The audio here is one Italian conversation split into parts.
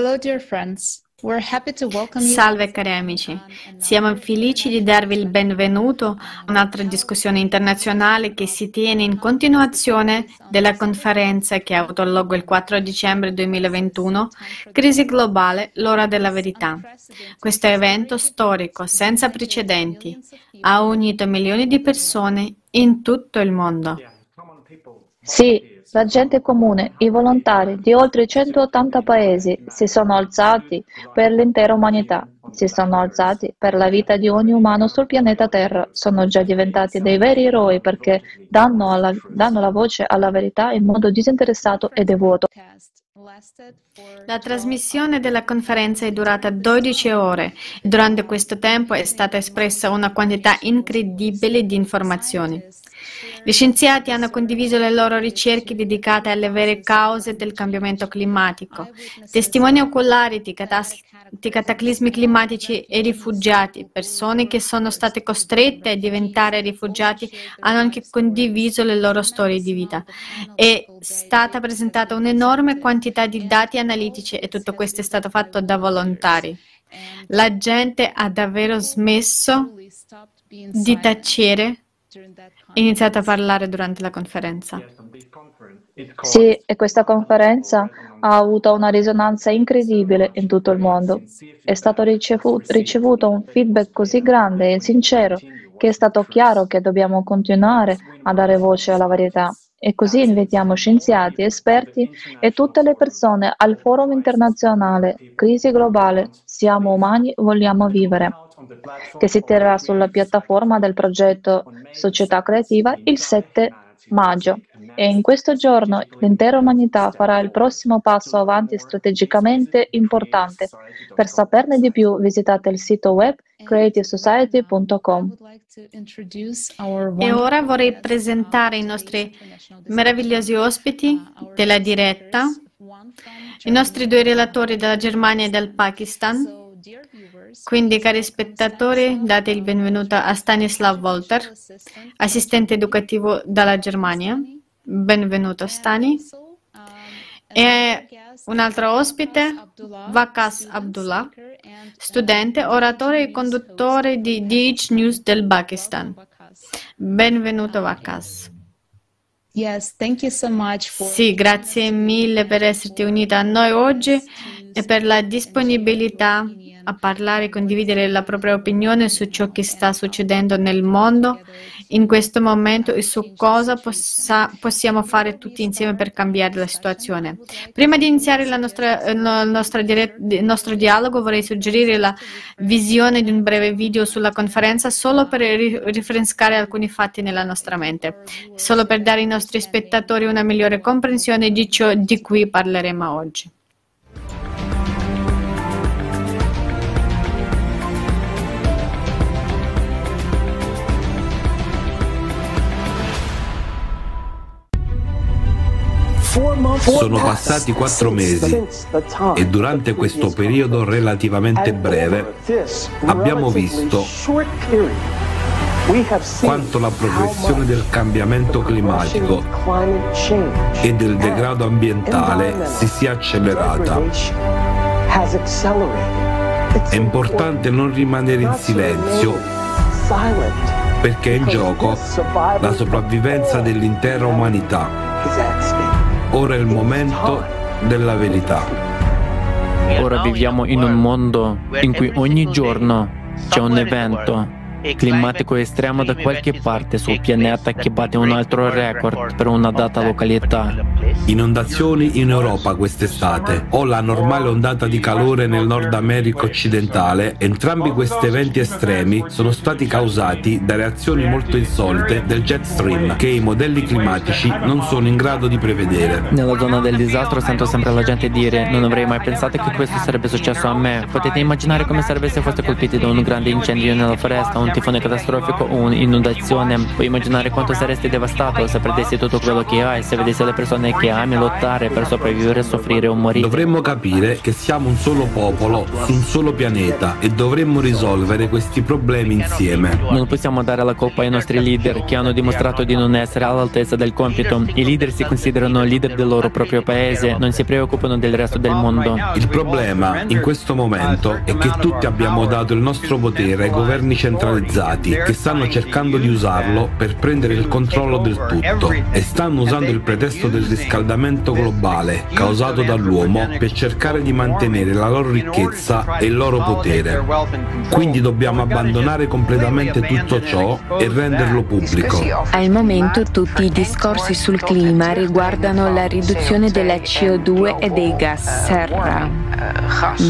Hello dear friends. Salve cari amici, siamo felici di darvi il benvenuto a un'altra discussione internazionale che si tiene in continuazione della conferenza che ha avuto luogo il 4 dicembre 2021, Crisi globale, l'ora della verità. Questo evento storico senza precedenti ha unito milioni di persone in tutto il mondo. Sì, la gente comune, i volontari di oltre 180 paesi si sono alzati per l'intera umanità, si sono alzati per la vita di ogni umano sul pianeta Terra, sono già diventati dei veri eroi perché danno, alla, danno la voce alla verità in modo disinteressato e devoto. La trasmissione della conferenza è durata 12 ore durante questo tempo è stata espressa una quantità incredibile di informazioni. Gli scienziati hanno condiviso le loro ricerche dedicate alle vere cause del cambiamento climatico, testimoni oculari di, catas- di cataclismi climatici e rifugiati, persone che sono state costrette a diventare rifugiati hanno anche condiviso le loro storie di vita. È stata presentata un'enorme quantità di dati analitici e tutto questo è stato fatto da volontari. La gente ha davvero smesso di tacere iniziato a parlare durante la conferenza. Sì, e questa conferenza ha avuto una risonanza incredibile in tutto il mondo. È stato ricevuto, ricevuto un feedback così grande e sincero che è stato chiaro che dobbiamo continuare a dare voce alla varietà. E così invitiamo scienziati, esperti e tutte le persone al forum internazionale Crisi globale. Siamo umani, vogliamo vivere che si terrà sulla piattaforma del progetto Società Creativa il 7 maggio. E in questo giorno l'intera umanità farà il prossimo passo avanti strategicamente importante. Per saperne di più visitate il sito web creativesociety.com. E ora vorrei presentare i nostri meravigliosi ospiti della diretta, i nostri due relatori della Germania e del Pakistan. Quindi, cari spettatori, date il benvenuto a Stanislav Volter, assistente educativo dalla Germania. Benvenuto Stani. E un altro ospite, Vakas Abdullah, studente, oratore e conduttore di DH News del Pakistan. Benvenuto Vakas. Sì, grazie mille per esserti unita a noi oggi e per la disponibilità a parlare e condividere la propria opinione su ciò che sta succedendo nel mondo in questo momento e su cosa possa, possiamo fare tutti insieme per cambiare la situazione. Prima di iniziare nostra, la nostra dirett- il nostro dialogo vorrei suggerire la visione di un breve video sulla conferenza solo per rinfrescare alcuni fatti nella nostra mente, solo per dare ai nostri spettatori una migliore comprensione di ciò di cui parleremo oggi. Sono passati quattro mesi e durante questo periodo relativamente breve abbiamo visto quanto la progressione del cambiamento climatico e del degrado ambientale si sia accelerata. È importante non rimanere in silenzio perché è in gioco la sopravvivenza dell'intera umanità. Ora è il momento della verità. Ora viviamo in un mondo in cui ogni giorno c'è un evento climatico estremo da qualche parte sul pianeta che batte un altro record per una data località. Inondazioni in Europa quest'estate o la normale ondata di calore nel Nord America occidentale, entrambi questi eventi estremi sono stati causati da reazioni molto insolite del jet stream che i modelli climatici non sono in grado di prevedere. Nella zona del disastro sento sempre la gente dire non avrei mai pensato che questo sarebbe successo a me. Potete immaginare come sarebbe se foste colpiti da un grande incendio nella foresta, un tifone catastrofico o un'inondazione. Puoi immaginare quanto saresti devastato se perdessi tutto quello che hai, se vedessi le persone che ami lottare per sopravvivere, soffrire o morire. Dovremmo capire che siamo un solo popolo su un solo pianeta e dovremmo risolvere questi problemi insieme. Non possiamo dare la colpa ai nostri leader che hanno dimostrato di non essere all'altezza del compito. I leader si considerano leader del loro proprio paese, non si preoccupano del resto del mondo. Il problema in questo momento è che tutti abbiamo dato il nostro potere ai governi centralizzati che stanno cercando di usarlo per prendere il controllo del tutto e stanno usando il pretesto del riscaldamento globale causato dall'uomo per cercare di mantenere la loro ricchezza e il loro potere. Quindi dobbiamo abbandonare completamente tutto ciò e renderlo pubblico. Al momento tutti i discorsi sul clima riguardano la riduzione della CO2 e dei gas serra,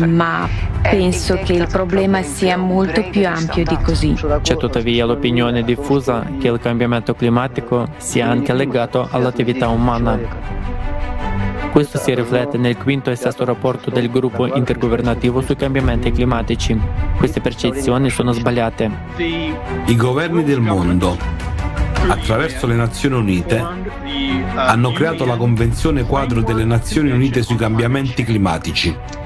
ma penso che il problema sia molto più ampio di così. C'è tuttavia l'opinione diffusa che il cambiamento climatico sia anche legato all'attività umana. Questo si riflette nel quinto e sesto rapporto del gruppo intergovernativo sui cambiamenti climatici. Queste percezioni sono sbagliate. I governi del mondo, attraverso le Nazioni Unite, hanno creato la Convenzione quadro delle Nazioni Unite sui cambiamenti climatici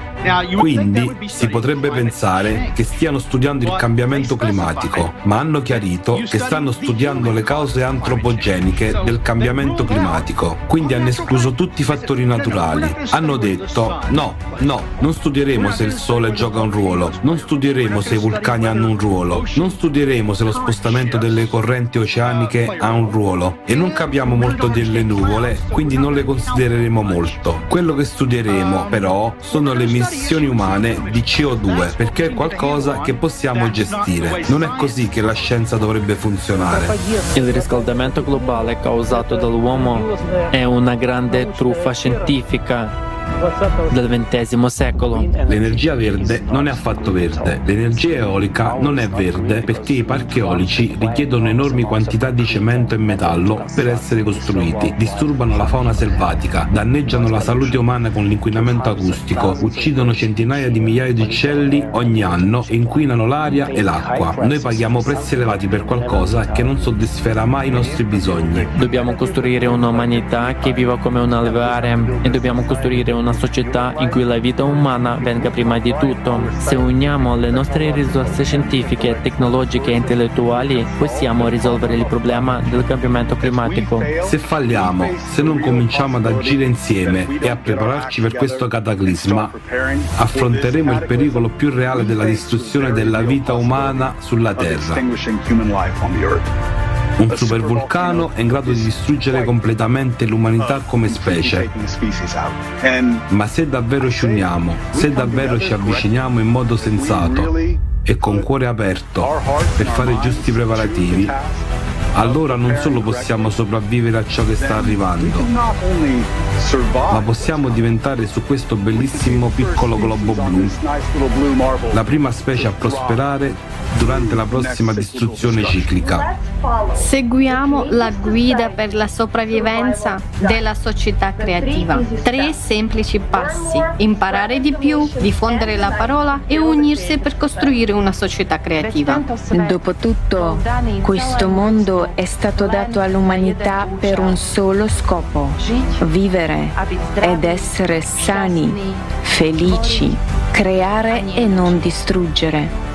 quindi si potrebbe pensare che stiano studiando il cambiamento climatico, ma hanno chiarito che stanno studiando le cause antropogeniche del cambiamento climatico, quindi hanno escluso tutti i fattori naturali. Hanno detto no, no, non studieremo se il Sole gioca un ruolo, non studieremo se i vulcani hanno un ruolo, non studieremo se lo spostamento delle correnti oceaniche ha un ruolo. E non capiamo molto delle nuvole, quindi non le considereremo molto. Quello che studieremo però sono le emissioni emissioni umane di CO2 perché è qualcosa che possiamo gestire. Non è così che la scienza dovrebbe funzionare. Il riscaldamento globale causato dall'uomo è una grande truffa scientifica del XX secolo. L'energia verde non è affatto verde. L'energia eolica non è verde perché i parchi eolici richiedono enormi quantità di cemento e metallo per essere costruiti, disturbano la fauna selvatica, danneggiano la salute umana con l'inquinamento acustico, uccidono centinaia di migliaia di uccelli ogni anno e inquinano l'aria e l'acqua. Noi paghiamo prezzi elevati per qualcosa che non soddisferà mai i nostri bisogni. Dobbiamo costruire un'umanità che viva come un alveare e dobbiamo costruire una società in cui la vita umana venga prima di tutto. Se uniamo le nostre risorse scientifiche, tecnologiche e intellettuali, possiamo risolvere il problema del cambiamento climatico. Se falliamo, se non cominciamo ad agire insieme e a prepararci per questo cataclisma, affronteremo il pericolo più reale della distruzione della vita umana sulla Terra. Un supervulcano è in grado di distruggere completamente l'umanità come specie. Ma se davvero ci uniamo, se davvero ci avviciniamo in modo sensato e con cuore aperto per fare i giusti preparativi, allora non solo possiamo sopravvivere a ciò che sta arrivando, ma possiamo diventare su questo bellissimo piccolo globo blu la prima specie a prosperare durante la prossima distruzione ciclica. Seguiamo la guida per la sopravvivenza della società creativa. Tre semplici passi. Imparare di più, diffondere la parola e unirsi per costruire una società creativa. Dopotutto, questo mondo è stato dato all'umanità per un solo scopo, vivere ed essere sani, felici, creare e non distruggere.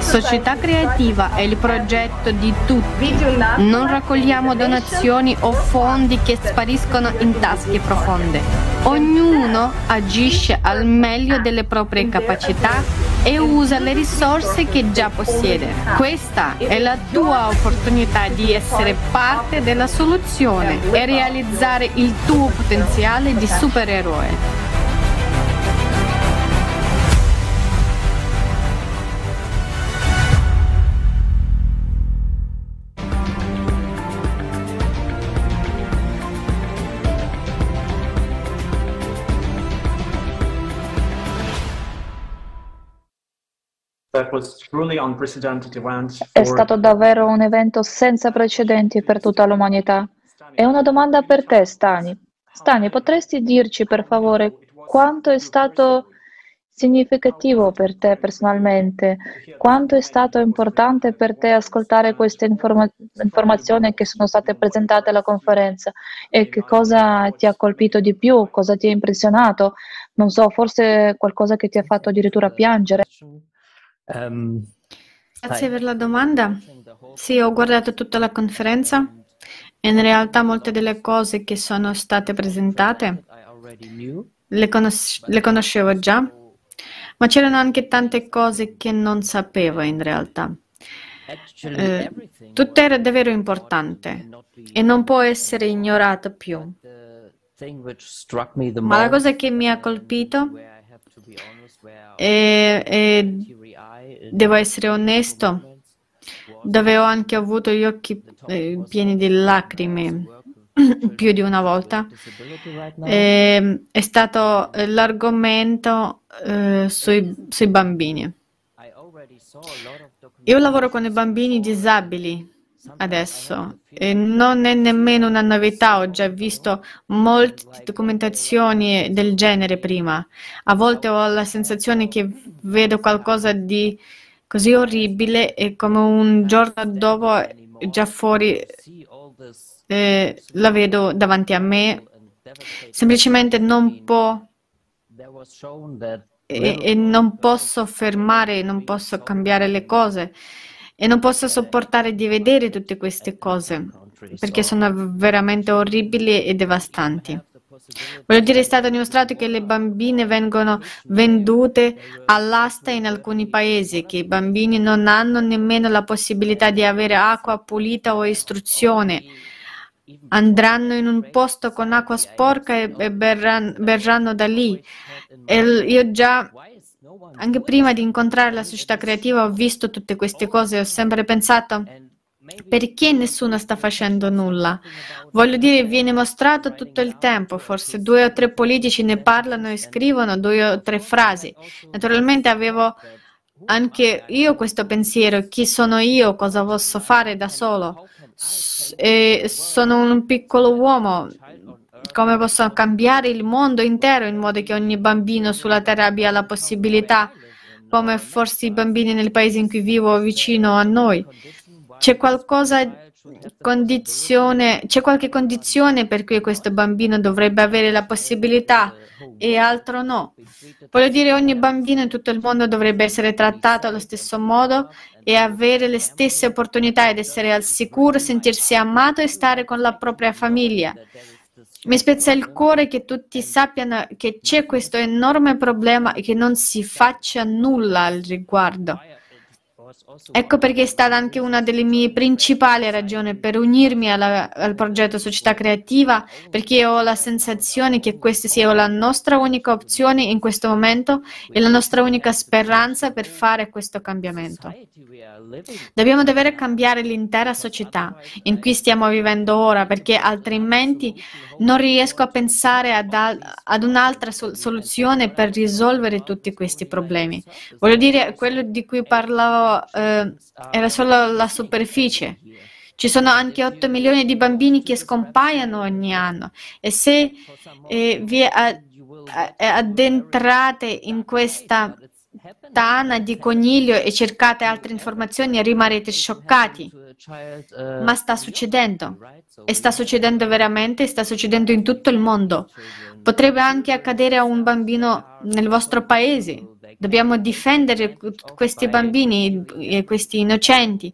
Società creativa è il progetto di tutti. Non raccogliamo donazioni o fondi che spariscono in tasche profonde. Ognuno agisce al meglio delle proprie capacità e usa le risorse che già possiede. Questa è la tua opportunità di essere parte della soluzione e realizzare il tuo potenziale di supereroe. È stato davvero un evento senza precedenti per tutta l'umanità. E una domanda per te, Stani. Stani, potresti dirci per favore quanto è stato significativo per te personalmente? Quanto è stato importante per te ascoltare queste informa- informazioni che sono state presentate alla conferenza? E che cosa ti ha colpito di più? Cosa ti ha impressionato? Non so, forse qualcosa che ti ha fatto addirittura piangere? Um, Grazie per la domanda. Sì, ho guardato tutta la conferenza e in realtà molte delle cose che sono state presentate le, conos- le conoscevo già, ma c'erano anche tante cose che non sapevo in realtà. Eh, tutto era davvero importante e non può essere ignorato più. Ma la cosa che mi ha colpito e, e devo essere onesto, dove ho anche avuto gli occhi eh, pieni di lacrime più di una volta, eh, è stato l'argomento eh, sui, sui bambini. Io lavoro con i bambini disabili adesso. E non è nemmeno una novità, ho già visto molte documentazioni del genere prima. A volte ho la sensazione che vedo qualcosa di così orribile e come un giorno dopo già fuori eh, la vedo davanti a me, semplicemente non può e, e non posso fermare, non posso cambiare le cose e non posso sopportare di vedere tutte queste cose perché sono veramente orribili e devastanti. Voglio dire, è stato dimostrato che le bambine vengono vendute all'asta in alcuni paesi, che i bambini non hanno nemmeno la possibilità di avere acqua pulita o istruzione. Andranno in un posto con acqua sporca e, berranno, berranno da lì. E io già anche prima di incontrare la società creativa ho visto tutte queste cose e ho sempre pensato perché nessuno sta facendo nulla? Voglio dire, viene mostrato tutto il tempo, forse due o tre politici ne parlano e scrivono due o tre frasi. Naturalmente avevo anche io questo pensiero, chi sono io, cosa posso fare da solo? S- sono un piccolo uomo, come posso cambiare il mondo intero in modo che ogni bambino sulla terra abbia la possibilità, come forse i bambini nel paese in cui vivo vicino a noi. C'è qualcosa condizione, c'è qualche condizione per cui questo bambino dovrebbe avere la possibilità e altro no. Voglio dire, ogni bambino in tutto il mondo dovrebbe essere trattato allo stesso modo e avere le stesse opportunità ed essere al sicuro, sentirsi amato e stare con la propria famiglia. Mi spezza il cuore che tutti sappiano che c'è questo enorme problema e che non si faccia nulla al riguardo. Ecco perché è stata anche una delle mie principali ragioni per unirmi alla, al progetto Società Creativa, perché ho la sensazione che questa sia la nostra unica opzione in questo momento e la nostra unica speranza per fare questo cambiamento. Dobbiamo davvero cambiare l'intera società in cui stiamo vivendo ora, perché altrimenti non riesco a pensare ad, ad un'altra soluzione per risolvere tutti questi problemi. Voglio dire, quello di cui parlavo eh, era solo la superficie. Ci sono anche 8 milioni di bambini che scompaiono ogni anno e se eh, vi addentrate in questa tana di coniglio e cercate altre informazioni rimarrete scioccati. Ma sta succedendo. E sta succedendo veramente, sta succedendo in tutto il mondo. Potrebbe anche accadere a un bambino nel vostro paese. Dobbiamo difendere questi bambini e questi innocenti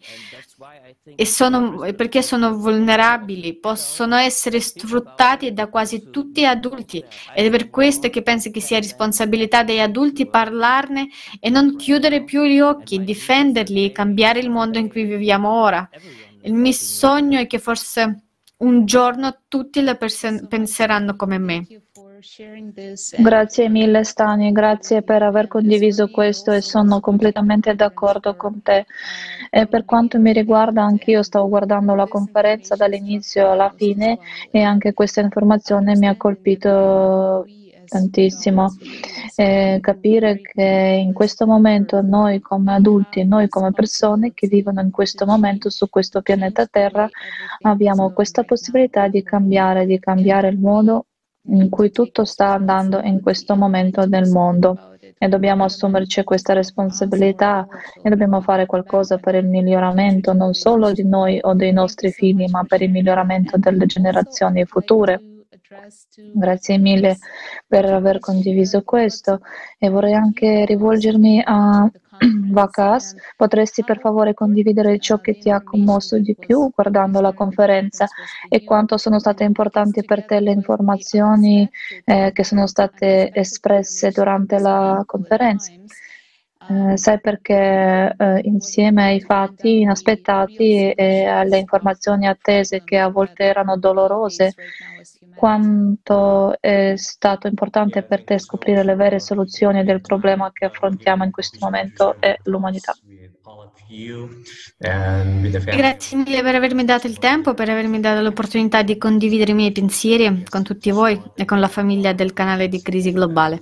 e sono, perché sono vulnerabili, possono essere sfruttati da quasi tutti gli adulti ed è per questo che penso che sia responsabilità degli adulti parlarne e non chiudere più gli occhi, difenderli e cambiare il mondo in cui viviamo ora. Il mio sogno è che forse un giorno tutti la pers- penseranno come me. Grazie mille Stani, grazie per aver condiviso questo e sono completamente d'accordo con te. E per quanto mi riguarda, anch'io stavo guardando la conferenza dall'inizio alla fine e anche questa informazione mi ha colpito tantissimo. Eh, capire che in questo momento noi come adulti, noi come persone che vivono in questo momento su questo pianeta Terra, abbiamo questa possibilità di cambiare, di cambiare il modo in cui tutto sta andando in questo momento nel mondo. e dobbiamo assumerci questa responsabilità e dobbiamo fare qualcosa per il miglioramento non solo di noi o dei nostri figli, ma per il miglioramento delle generazioni future. Grazie mille per aver condiviso questo e vorrei anche rivolgermi a Vakas. Potresti per favore condividere ciò che ti ha commosso di più guardando la conferenza e quanto sono state importanti per te le informazioni eh, che sono state espresse durante la conferenza? Eh, sai perché eh, insieme ai fatti inaspettati e alle informazioni attese che a volte erano dolorose, quanto è stato importante per te scoprire le vere soluzioni del problema che affrontiamo in questo momento e l'umanità. Grazie mille per avermi dato il tempo, per avermi dato l'opportunità di condividere i miei pensieri con tutti voi e con la famiglia del canale di Crisi Globale.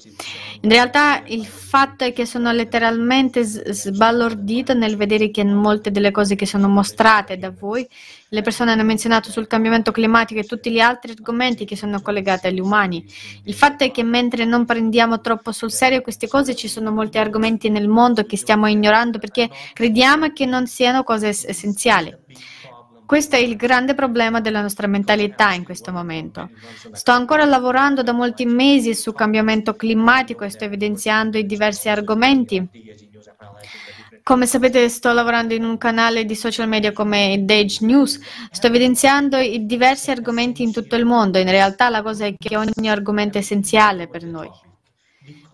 In realtà il fatto è che sono letteralmente sbalordito nel vedere che molte delle cose che sono mostrate da voi le persone hanno menzionato sul cambiamento climatico e tutti gli altri argomenti che sono collegati agli umani. Il fatto è che mentre non prendiamo troppo sul serio queste cose, ci sono molti argomenti nel mondo che stiamo ignorando perché crediamo che non siano cose essenziali. Questo è il grande problema della nostra mentalità in questo momento. Sto ancora lavorando da molti mesi su cambiamento climatico e sto evidenziando i diversi argomenti come sapete sto lavorando in un canale di social media come Dage News, sto evidenziando i diversi argomenti in tutto il mondo, in realtà la cosa è che ogni argomento è essenziale per noi.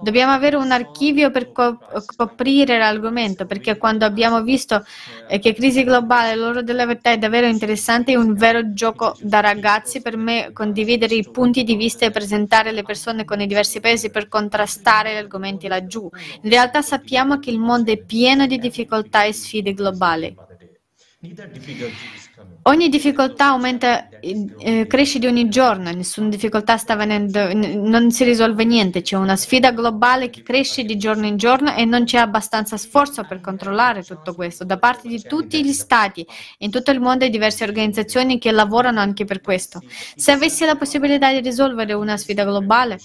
Dobbiamo avere un archivio per coprire l'argomento, perché quando abbiamo visto eh, che crisi globale, l'oro della verità è davvero interessante, è un vero gioco da ragazzi per me condividere i punti di vista e presentare le persone con i diversi paesi per contrastare gli argomenti laggiù. In realtà sappiamo che il mondo è pieno di difficoltà e sfide globali. Ogni difficoltà aumenta, eh, cresce di ogni giorno, nessuna difficoltà sta venendo, non si risolve niente, c'è una sfida globale che cresce di giorno in giorno e non c'è abbastanza sforzo per controllare tutto questo da parte di tutti gli stati in tutto il mondo e diverse organizzazioni che lavorano anche per questo. Se avessi la possibilità di risolvere una sfida globale,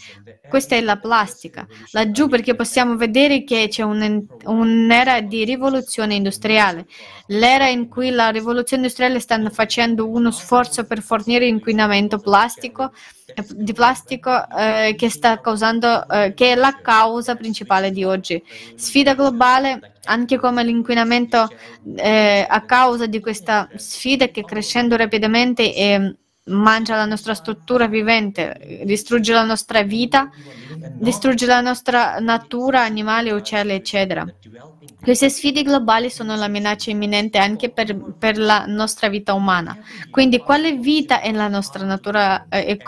questa è la plastica. Laggiù perché possiamo vedere che c'è un, un'era di rivoluzione industriale, l'era in cui la rivoluzione industriale sta facendo uno sforzo per fornire inquinamento plastico, di plastico eh, che, causando, eh, che è la causa principale di oggi. Sfida globale, anche come l'inquinamento eh, a causa di questa sfida che crescendo rapidamente e mangia la nostra struttura vivente, distrugge la nostra vita, distrugge la nostra natura, animali, uccelli, eccetera. Queste sfide globali sono la minaccia imminente anche per, per, la nostra vita umana. Quindi quale vita è la nostra natura eh,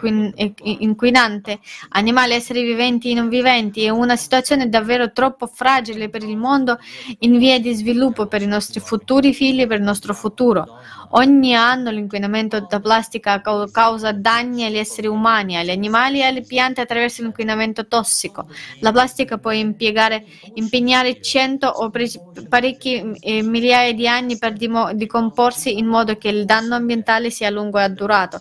inquinante? Animali, esseri viventi e non viventi? È una situazione davvero troppo fragile per il mondo in via di sviluppo per i nostri futuri figli, per il nostro futuro. Ogni anno l'inquinamento da plastica causa danni agli esseri umani, agli animali e alle piante attraverso l'inquinamento tossico. La plastica può impiegare, impegnare cento o parecchi eh, migliaia di anni per decomporsi in modo che il danno ambientale sia lungo e durato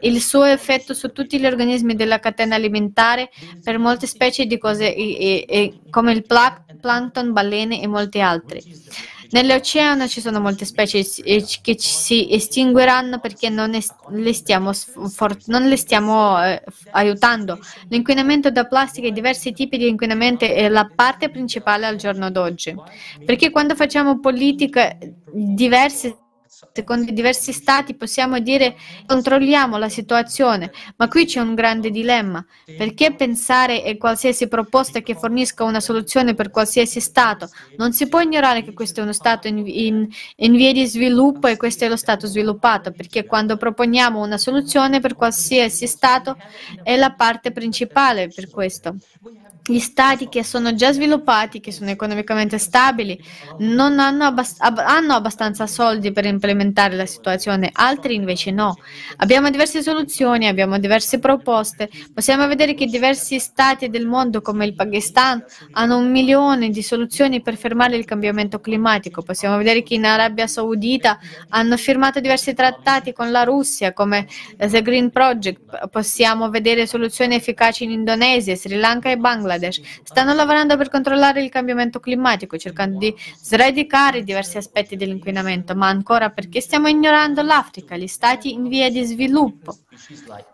il suo effetto su tutti gli organismi della catena alimentare per molte specie di cose e, e, come il plankton, balene e molti altri. Nell'oceano ci sono molte specie che si estingueranno perché non, le stiamo, for- non le stiamo eh, aiutando. L'inquinamento da plastica e diversi tipi di inquinamento è la parte principale al giorno d'oggi. Perché quando facciamo politiche diverse secondo i diversi stati possiamo dire controlliamo la situazione, ma qui c'è un grande dilemma. Perché pensare a qualsiasi proposta che fornisca una soluzione per qualsiasi stato? Non si può ignorare che questo è uno stato in, in, in via di sviluppo e questo è lo stato sviluppato, perché quando proponiamo una soluzione per qualsiasi stato è la parte principale per questo gli stati che sono già sviluppati, che sono economicamente stabili, non hanno, abbast- ab- hanno, abbastanza soldi per implementare la situazione, altri invece no. Abbiamo diverse soluzioni, abbiamo diverse proposte. Possiamo vedere che diversi stati del mondo, come il Pakistan, hanno un milione di soluzioni per fermare il cambiamento climatico. Possiamo vedere che in Arabia Saudita hanno firmato diversi trattati con la Russia, come The Green Project. Possiamo vedere soluzioni efficaci in Indonesia, Sri Lanka e Bangladesh. Bangladesh stanno lavorando per controllare il cambiamento climatico, cercando di sradicare diversi aspetti dell'inquinamento, ma ancora perché stiamo ignorando l'Africa, gli stati in via di sviluppo.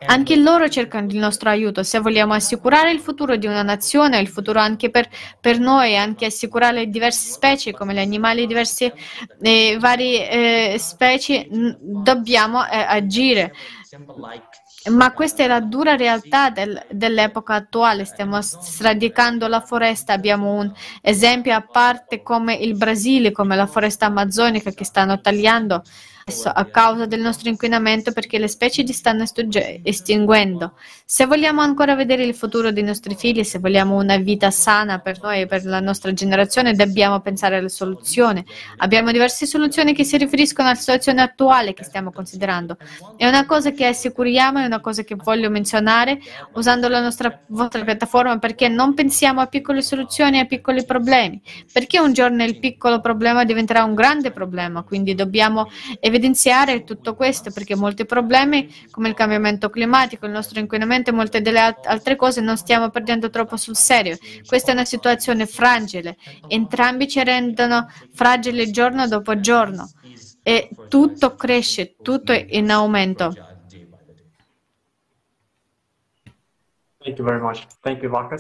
Anche loro cercano il nostro aiuto. Se vogliamo assicurare il futuro di una nazione, il futuro anche per, per noi, anche assicurare diverse specie come gli animali, diverse eh, varie eh, specie, dobbiamo eh, agire. Ma questa è la dura realtà del, dell'epoca attuale. Stiamo sradicando la foresta. Abbiamo un esempio a parte come il Brasile, come la foresta amazzonica che stanno tagliando a causa del nostro inquinamento perché le specie si stanno estinguendo. Se vogliamo ancora vedere il futuro dei nostri figli, se vogliamo una vita sana per noi e per la nostra generazione, dobbiamo pensare alle soluzioni. Abbiamo diverse soluzioni che si riferiscono alla situazione attuale che stiamo considerando. È una cosa che assicuriamo, è una cosa che voglio menzionare usando la nostra vostra piattaforma perché non pensiamo a piccole soluzioni, a piccoli problemi, perché un giorno il piccolo problema diventerà un grande problema, quindi dobbiamo evitare evidenziare tutto questo perché molti problemi come il cambiamento climatico, il nostro inquinamento e molte delle altre cose non stiamo perdendo troppo sul serio. Questa è una situazione fragile, entrambi ci rendono fragili giorno dopo giorno. E tutto cresce, tutto è in aumento.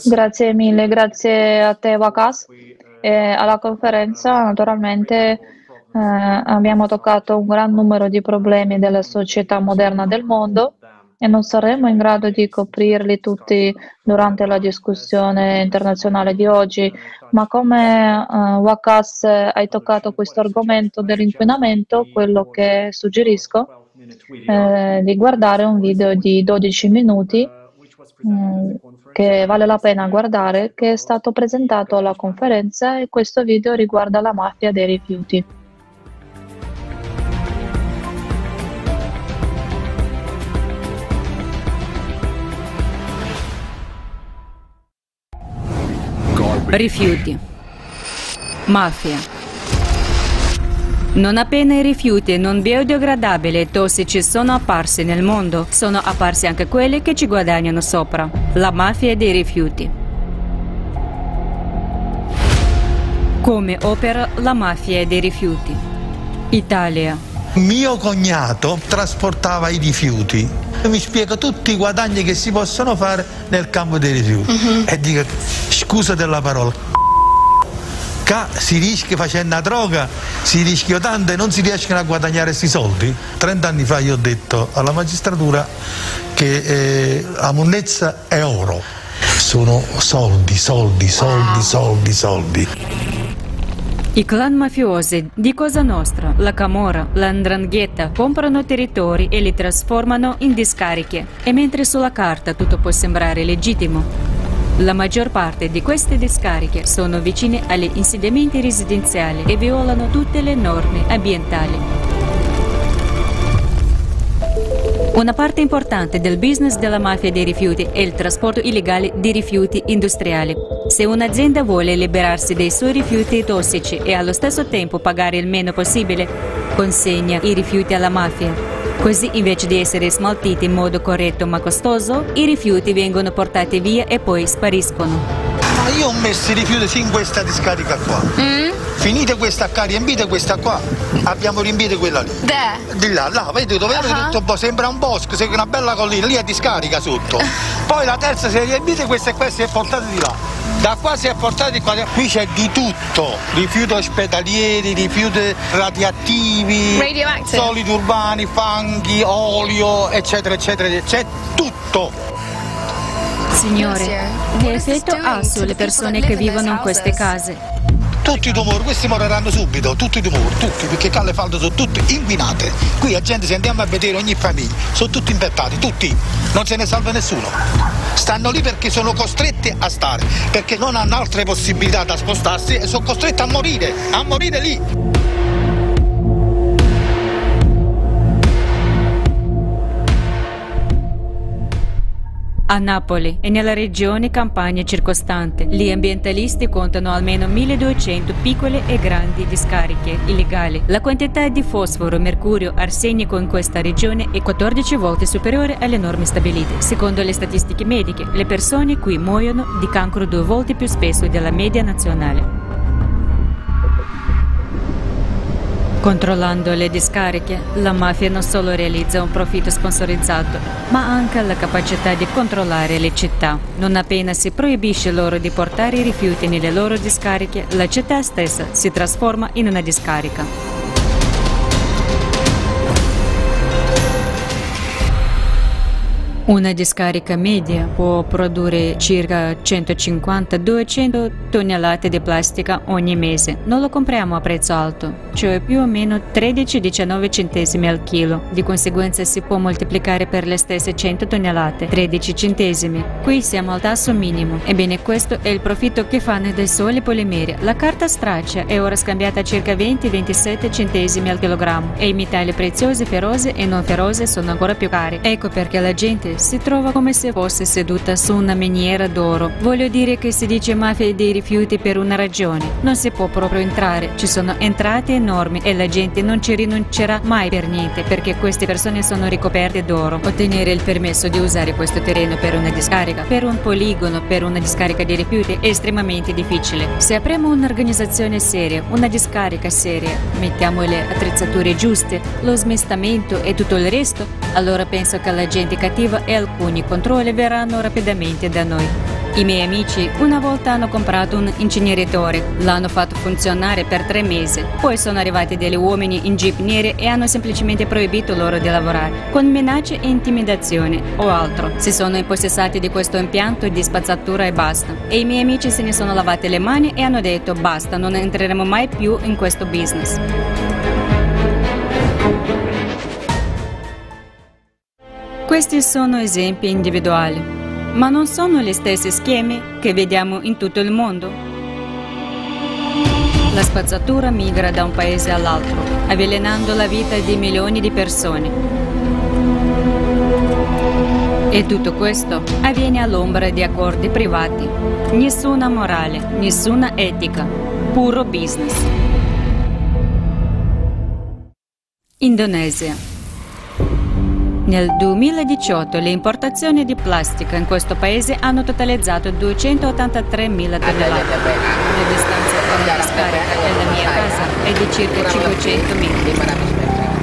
Grazie mille, grazie a te Vakas. E alla conferenza naturalmente eh, abbiamo toccato un gran numero di problemi della società moderna del mondo e non saremo in grado di coprirli tutti durante la discussione internazionale di oggi, ma come uh, Wakas hai toccato questo argomento dell'inquinamento, quello che suggerisco eh, di guardare un video di 12 minuti mh, che vale la pena guardare, che è stato presentato alla conferenza e questo video riguarda la mafia dei rifiuti. Rifiuti. Mafia. Non appena i rifiuti non biodegradabili e tossici sono apparsi nel mondo, sono apparsi anche quelli che ci guadagnano sopra. La mafia dei rifiuti. Come opera la mafia dei rifiuti? Italia. Mio cognato trasportava i rifiuti. Mi spiega tutti i guadagni che si possono fare nel campo dei rifiuti. Uh-huh. E dico, scusa della parola, Qua si rischia facendo droga, si rischia tanto e non si riescono a guadagnare questi soldi. 30 anni fa io ho detto alla magistratura che eh, la monnezza è oro. Sono soldi, soldi, soldi, soldi, soldi. I clan mafiosi di Cosa Nostra, la Camorra, la Ndrangheta comprano territori e li trasformano in discariche. E mentre sulla carta tutto può sembrare legittimo, la maggior parte di queste discariche sono vicine agli insediamenti residenziali e violano tutte le norme ambientali. Una parte importante del business della mafia dei rifiuti è il trasporto illegale di rifiuti industriali. Se un'azienda vuole liberarsi dei suoi rifiuti tossici e allo stesso tempo pagare il meno possibile, consegna i rifiuti alla mafia. Così invece di essere smaltiti in modo corretto ma costoso, i rifiuti vengono portati via e poi spariscono. Ma io ho messo i rifiuti in questa discarica qua. Mm? Finite questa qua, riempite questa qua, abbiamo riempito quella lì. De. Di là, là, vedi dove uh-huh. tutto sembra un bosco, sembra una bella collina, lì è discarica sotto. Poi la terza si è riempita e questa e questa si è portata di là. Da qua si è portata di qua. Qui c'è di tutto, rifiuti ospedalieri, rifiuti radioattivi, solidi urbani, fanghi, olio, eccetera, eccetera, c'è tutto. Signore, che effetto ha sulle persone che vivono in queste case? Tutti i tumori, questi moriranno subito, tutti i tumori, tutti, perché qua le falde sono tutte inquinate. Qui la gente se andiamo a vedere ogni famiglia, sono tutti infettati, tutti, non se ne salva nessuno. Stanno lì perché sono costretti a stare, perché non hanno altre possibilità da spostarsi e sono costretti a morire, a morire lì. A Napoli e nella regione Campania circostante. Gli ambientalisti contano almeno 1200 piccole e grandi discariche illegali. La quantità di fosforo, mercurio, arsenico in questa regione è 14 volte superiore alle norme stabilite. Secondo le statistiche mediche, le persone qui muoiono di cancro due volte più spesso della media nazionale. Controllando le discariche, la mafia non solo realizza un profitto sponsorizzato, ma anche la capacità di controllare le città. Non appena si proibisce loro di portare i rifiuti nelle loro discariche, la città stessa si trasforma in una discarica. Una discarica media può produrre circa 150-200 tonnellate di plastica ogni mese. Non lo compriamo a prezzo alto, cioè più o meno 13-19 centesimi al chilo. Di conseguenza si può moltiplicare per le stesse 100 tonnellate, 13 centesimi. Qui siamo al tasso minimo. Ebbene questo è il profitto che fanno dai soli polimeri. La carta straccia è ora scambiata a circa 20-27 centesimi al chilogrammo e i metalli preziosi, ferosi e non ferosi sono ancora più cari. Ecco perché la gente si trova come se fosse seduta su una miniera d'oro. Voglio dire che si dice mafia dei rifiuti per una ragione. Non si può proprio entrare, ci sono entrate enormi e la gente non ci rinuncerà mai per niente perché queste persone sono ricoperte d'oro. Ottenere il permesso di usare questo terreno per una discarica, per un poligono, per una discarica di rifiuti è estremamente difficile. Se apriamo un'organizzazione seria, una discarica seria, mettiamo le attrezzature giuste, lo smistamento e tutto il resto, allora penso che la gente cattiva e alcuni controlli verranno rapidamente da noi. I miei amici una volta hanno comprato un inceneritore, l'hanno fatto funzionare per tre mesi, poi sono arrivati degli uomini in jeep neri e hanno semplicemente proibito loro di lavorare, con minacce e intimidazioni o altro. Si sono impossessati di questo impianto di spazzatura e basta. E i miei amici se ne sono lavati le mani e hanno detto basta, non entreremo mai più in questo business. Questi sono esempi individuali, ma non sono gli stessi schemi che vediamo in tutto il mondo. La spazzatura migra da un paese all'altro, avvelenando la vita di milioni di persone. E tutto questo avviene all'ombra di accordi privati. Nessuna morale, nessuna etica, puro business. Indonesia. Nel 2018 le importazioni di plastica in questo paese hanno totalizzato 283.000 tonnellate. La distanza tra la discarica e la mia casa è di circa 500 metri.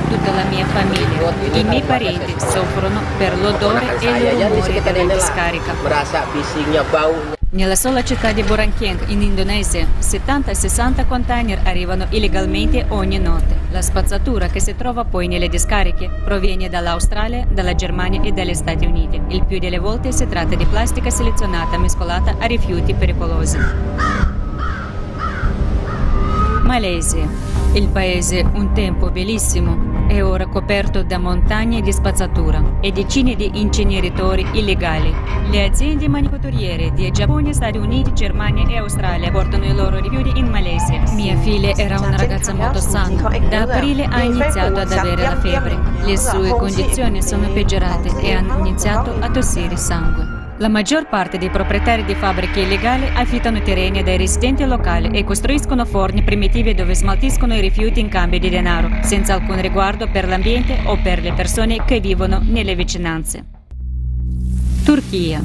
Tutta la mia famiglia, i miei parenti soffrono per l'odore e il rumore della discarica. Nella sola città di Burankeng, in Indonesia, 70-60 container arrivano illegalmente ogni notte. La spazzatura che si trova poi nelle discariche proviene dall'Australia, dalla Germania e dagli Stati Uniti. Il più delle volte si tratta di plastica selezionata mescolata a rifiuti pericolosi. Malesia, il paese un tempo bellissimo, è ora coperto da montagne di spazzatura e decine di inceneritori illegali. Le aziende manifatturiere di Giappone, Stati Uniti, Germania e Australia portano i loro rifiuti in Malesia. Mia figlia era una ragazza molto sana. Da aprile ha iniziato ad avere la febbre. Le sue condizioni sono peggiorate e ha iniziato a tossire sangue. La maggior parte dei proprietari di fabbriche illegali affittano terreni dai residenti locali e costruiscono forni primitivi dove smaltiscono i rifiuti in cambio di denaro, senza alcun riguardo per l'ambiente o per le persone che vivono nelle vicinanze. Turchia.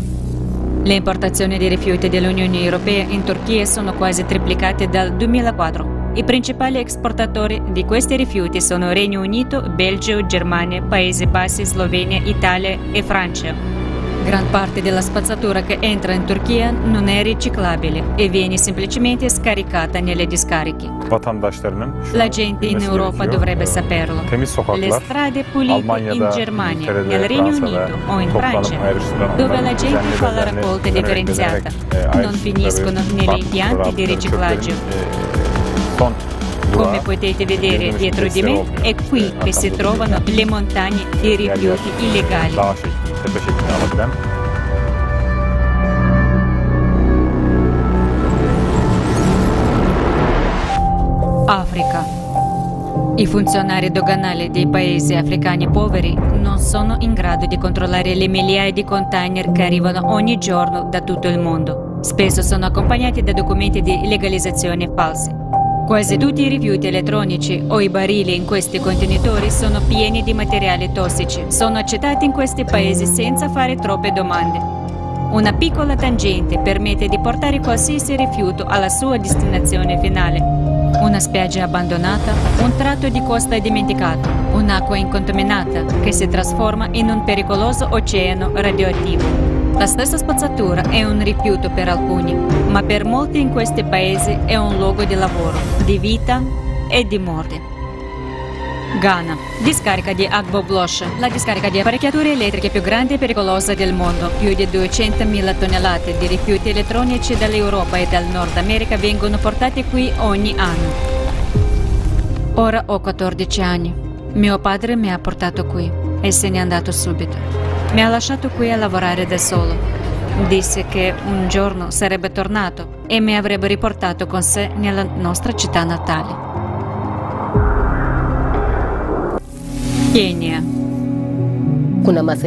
Le importazioni di rifiuti dell'Unione Europea in Turchia sono quasi triplicate dal 2004. I principali esportatori di questi rifiuti sono Regno Unito, Belgio, Germania, Paesi Bassi, Slovenia, Italia e Francia. Gran parte della spazzatura che entra in Turchia non è riciclabile e viene semplicemente scaricata nelle discariche. La gente in Europa dovrebbe saperlo. Le strade pulite in Germania, nel Regno Unito o in Francia, dove la gente fa la raccolta differenziata, non finiscono negli impianti di riciclaggio. Come potete vedere dietro di me, è qui che si trovano le montagne di rifiuti illegali. Tepe şeklini alabilen Africa I funzionari doganali dei paesi africani poveri non sono in grado di controllare le migliaia di container che arrivano ogni giorno da tutto il mondo. Spesso sono accompagnati da documenti di legalizzazione falsi. Quasi tutti i rifiuti elettronici o i barili in questi contenitori sono pieni di materiali tossici. Sono accettati in questi paesi senza fare troppe domande. Una piccola tangente permette di portare qualsiasi rifiuto alla sua destinazione finale. Una spiaggia abbandonata, un tratto di costa dimenticato, un'acqua incontaminata che si trasforma in un pericoloso oceano radioattivo. La stessa spazzatura è un rifiuto per alcuni, ma per molti in questi paesi è un luogo di lavoro, di vita e di morte. Ghana. Discarica di Agbo Blosh, la discarica di apparecchiature elettriche più grande e pericolosa del mondo. Più di 200.000 tonnellate di rifiuti elettronici dall'Europa e dal Nord America vengono portati qui ogni anno. Ora ho 14 anni. Mio padre mi ha portato qui e se n'è andato subito. Mi ha lasciato qui a lavorare da solo. Disse che un giorno sarebbe tornato e mi avrebbe riportato con sé nella nostra città natale. Kenya.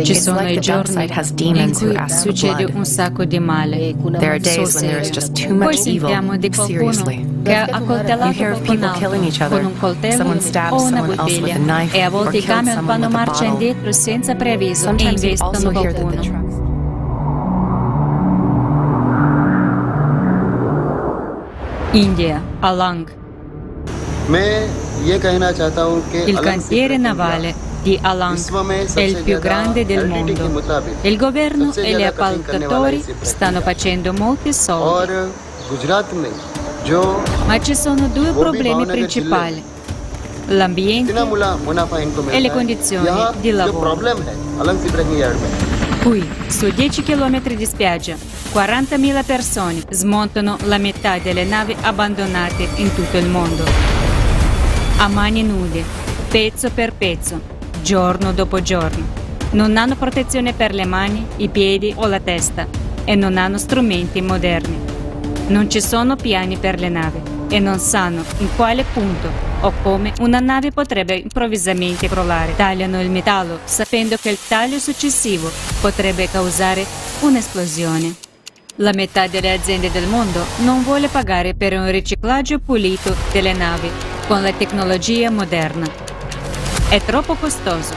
Ci sono i giorni in cui succede un sacco di male. Poi sentiamo di qualcuno che ha altro con un coltello o una bottiglia. e a volte i camion fanno marcia indietro senza preavviso e investono qualcuno. India, Alang. Il cantiere navale di Alang è il più grande del mondo. Il governo e gli appaltatori stanno facendo molti soldi. Ma ci sono due problemi principali. L'ambiente e le condizioni di lavoro. Qui, su 10 km di spiaggia, 40.000 persone smontano la metà delle navi abbandonate in tutto il mondo a mani nude, pezzo per pezzo, giorno dopo giorno. Non hanno protezione per le mani, i piedi o la testa e non hanno strumenti moderni. Non ci sono piani per le navi e non sanno in quale punto o come una nave potrebbe improvvisamente crollare. Tagliano il metallo sapendo che il taglio successivo potrebbe causare un'esplosione. La metà delle aziende del mondo non vuole pagare per un riciclaggio pulito delle navi con la tecnologia moderna. È troppo costoso.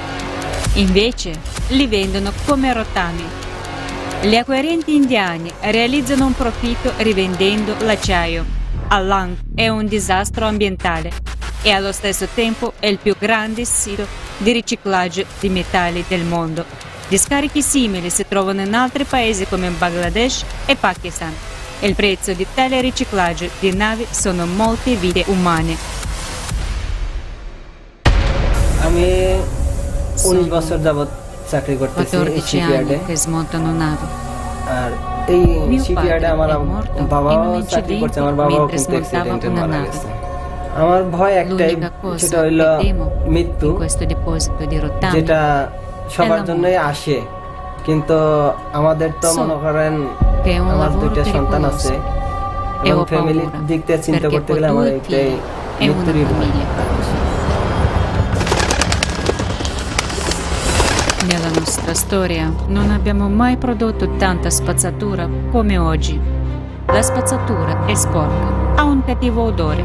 Invece li vendono come rottami. Gli acquirenti indiani realizzano un profitto rivendendo l'acciaio. Alang è un disastro ambientale e allo stesso tempo è il più grande sito di riciclaggio di metalli del mondo. Discariche simili si trovano in altri paesi come Bangladesh e Pakistan. Il prezzo di tale riciclaggio di navi sono molte vite umane. আমি উনিশ বছর যাবৎ চাকরি করতেছি এই শিপইয়ার্ডে আর এই শিপইয়ার্ডে আমার বাবাও চাকরি করছে আমার বাবাও কিন্তু অ্যাক্সিডেন্টে মারা গেছে। আমার ভয় একটাই সেটা হইল মৃত্যু যেটা সবার জন্যই আসে। কিন্তু আমাদের তো মনে করেন আমার দুইটা সন্তান আছে। এবং ফ্যামিলির দিক থেকে চিন্তা করতে গেলে আমার এইটাই মৃত্যুরই ভয়। Nostra storia non abbiamo mai prodotto tanta spazzatura come oggi. La spazzatura è sporca, ha un cattivo odore,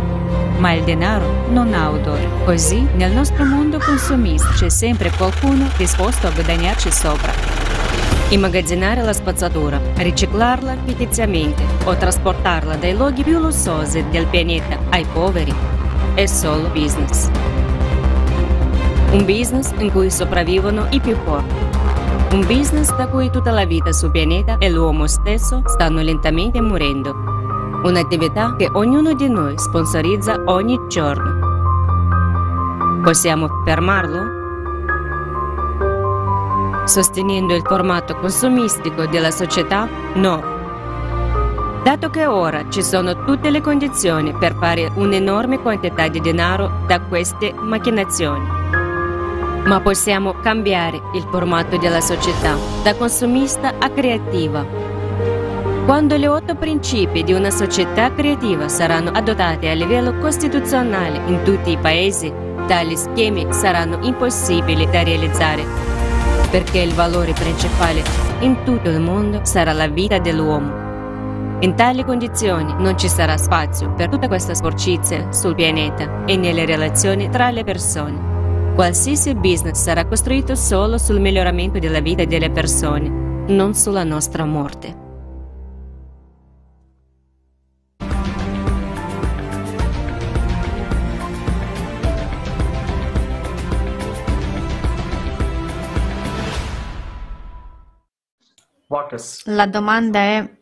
ma il denaro non ha odore. Così nel nostro mondo consumista c'è sempre qualcuno disposto a guadagnarci sopra. Immagazzinare la spazzatura, riciclarla fittiziamente o trasportarla dai luoghi più lussosi del pianeta ai poveri è solo business. Un business in cui sopravvivono i più forti. Un business da cui tutta la vita sul pianeta e l'uomo stesso stanno lentamente morendo. Un'attività che ognuno di noi sponsorizza ogni giorno. Possiamo fermarlo? Sostenendo il formato consumistico della società? No. Dato che ora ci sono tutte le condizioni per fare un'enorme quantità di denaro da queste macchinazioni ma possiamo cambiare il formato della società da consumista a creativa. Quando gli otto principi di una società creativa saranno adottati a livello costituzionale in tutti i paesi, Tali schemi saranno impossibili da realizzare, perché il valore principale in tutto il mondo sarà la vita dell'uomo. In tali condizioni non ci sarà spazio per tutta questa sporcizia sul pianeta e nelle relazioni tra le persone. Qualsiasi business sarà costruito solo sul miglioramento della vita delle persone, non sulla nostra morte. La domanda è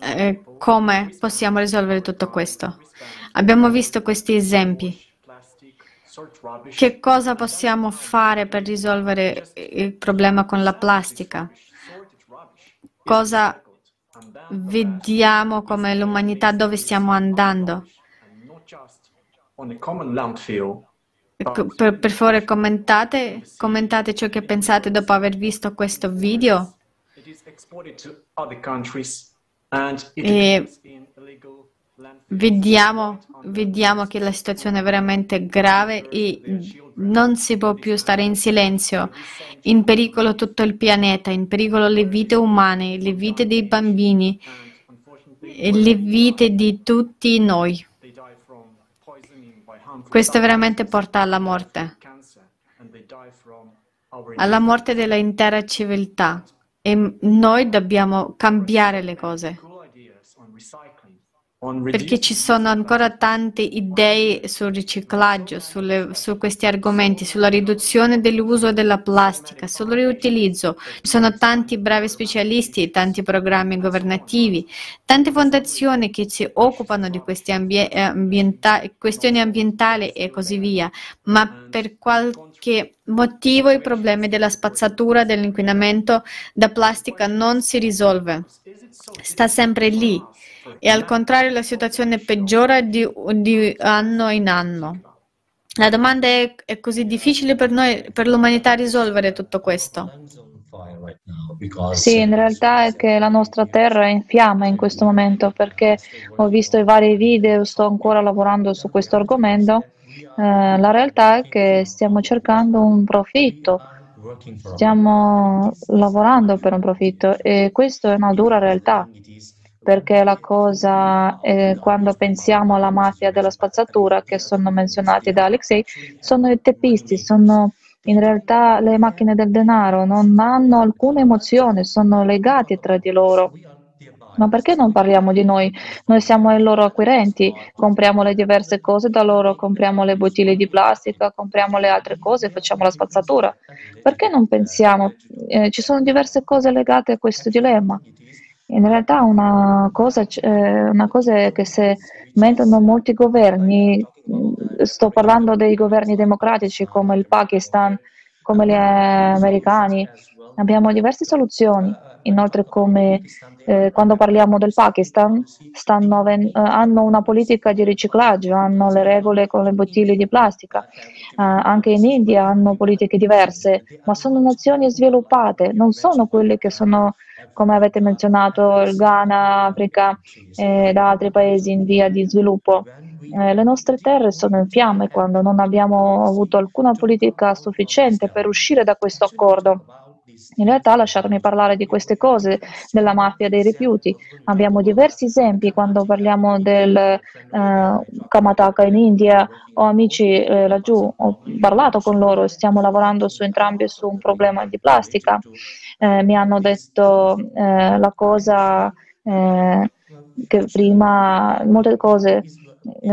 eh, come possiamo risolvere tutto questo? Abbiamo visto questi esempi. Che cosa possiamo fare per risolvere il problema con la plastica? Cosa vediamo come l'umanità dove stiamo andando? Per, per favore commentate, commentate ciò che pensate dopo aver visto questo video. E vediamo, vediamo che la situazione è veramente grave e non si può più stare in silenzio. In pericolo tutto il pianeta, in pericolo le vite umane, le vite dei bambini le vite di tutti noi. Questo veramente porta alla morte, alla morte dell'intera civiltà e noi dobbiamo cambiare le cose. Perché ci sono ancora tante idee sul riciclaggio, sulle, su questi argomenti, sulla riduzione dell'uso della plastica, sul riutilizzo. Ci sono tanti bravi specialisti, tanti programmi governativi, tante fondazioni che si occupano di queste ambie, ambienta, questioni ambientali e così via. Ma per qualche motivo il problema della spazzatura, dell'inquinamento da plastica non si risolve. Sta sempre lì e al contrario la situazione peggiora di, di anno in anno. La domanda è, è così difficile per noi, per l'umanità, risolvere tutto questo? Sì, in realtà è che la nostra terra è in fiamme in questo momento perché ho visto i vari video, sto ancora lavorando su questo argomento. Eh, la realtà è che stiamo cercando un profitto, stiamo lavorando per un profitto e questa è una dura realtà perché la cosa, eh, quando pensiamo alla mafia della spazzatura che sono menzionati da Alexei, sono i teppisti, sono in realtà le macchine del denaro, non hanno alcuna emozione, sono legati tra di loro. Ma perché non parliamo di noi? Noi siamo i loro acquirenti, compriamo le diverse cose da loro, compriamo le bottiglie di plastica, compriamo le altre cose, facciamo la spazzatura. Perché non pensiamo? Eh, ci sono diverse cose legate a questo dilemma. In realtà una cosa, eh, una cosa che se mentono molti governi, mm, sto parlando dei governi democratici come il Pakistan, come gli americani, abbiamo diverse soluzioni. Inoltre, come eh, quando parliamo del Pakistan, ven- eh, hanno una politica di riciclaggio, hanno le regole con le bottiglie di plastica. Uh, anche in India hanno politiche diverse, ma sono nazioni sviluppate, non sono quelle che sono come avete menzionato, il Ghana, Africa e da altri paesi in via di sviluppo. Eh, le nostre terre sono in fiamme quando non abbiamo avuto alcuna politica sufficiente per uscire da questo accordo. In realtà lasciatemi parlare di queste cose, della mafia dei rifiuti. Abbiamo diversi esempi quando parliamo del eh, Kamataka in India. Ho amici eh, laggiù, ho parlato con loro, stiamo lavorando su entrambi su un problema di plastica. Eh, mi hanno detto eh, la cosa eh, che prima, molte cose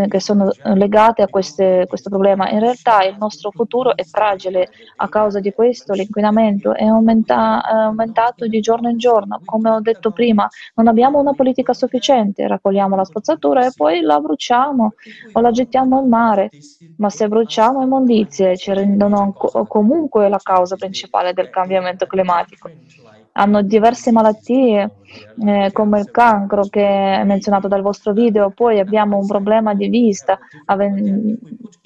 che sono legate a queste, questo problema. In realtà il nostro futuro è fragile a causa di questo, l'inquinamento è, aumenta, è aumentato di giorno in giorno. Come ho detto prima, non abbiamo una politica sufficiente, raccogliamo la spazzatura e poi la bruciamo o la gettiamo al mare, ma se bruciamo immondizie ci rendono comunque la causa principale del cambiamento climatico. Hanno diverse malattie eh, come il cancro che è menzionato dal vostro video, poi abbiamo un problema di vista,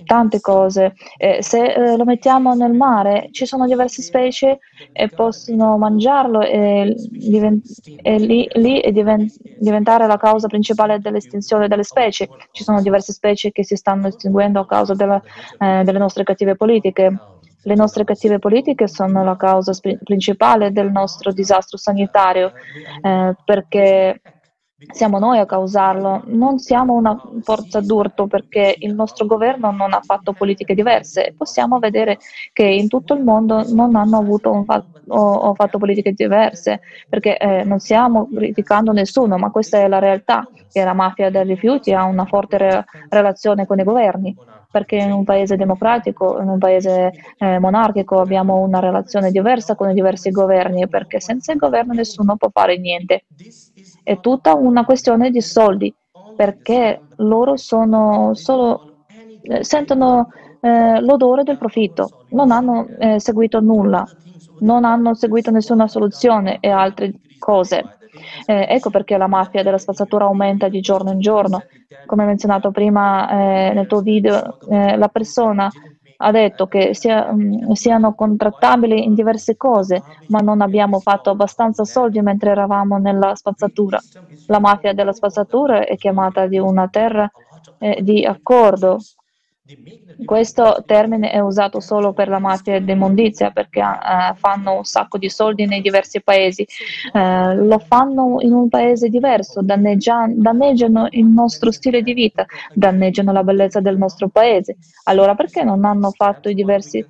tante cose. Eh, se eh, lo mettiamo nel mare ci sono diverse specie e possono mangiarlo e, e lì, lì divent- diventare la causa principale dell'estinzione delle specie. Ci sono diverse specie che si stanno estinguendo a causa della, eh, delle nostre cattive politiche. Le nostre cattive politiche sono la causa principale del nostro disastro sanitario eh, perché siamo noi a causarlo, non siamo una forza d'urto perché il nostro governo non ha fatto politiche diverse. Possiamo vedere che in tutto il mondo non hanno avuto fatto, o, o, fatto politiche diverse perché eh, non stiamo criticando nessuno, ma questa è la realtà che la mafia dei rifiuti ha una forte re- relazione con i governi perché in un paese democratico, in un paese eh, monarchico abbiamo una relazione diversa con i diversi governi, perché senza il governo nessuno può fare niente. È tutta una questione di soldi, perché loro sono solo, eh, sentono eh, l'odore del profitto, non hanno eh, seguito nulla, non hanno seguito nessuna soluzione e altre cose. Eh, ecco perché la mafia della spazzatura aumenta di giorno in giorno. Come menzionato prima eh, nel tuo video, eh, la persona ha detto che sia, mh, mm, siano contrattabili in diverse cose, ma non abbiamo fatto abbastanza soldi mentre eravamo nella spazzatura. La mafia della spazzatura è chiamata di una terra eh, di accordo questo termine è usato solo per la mafia dell'immondizia perché eh, fanno un sacco di soldi nei diversi paesi. Eh, lo fanno in un paese diverso, danneggiano il nostro stile di vita, danneggiano la bellezza del nostro paese. Allora perché non hanno fatto i diversi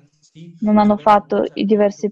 non hanno fatto i diversi,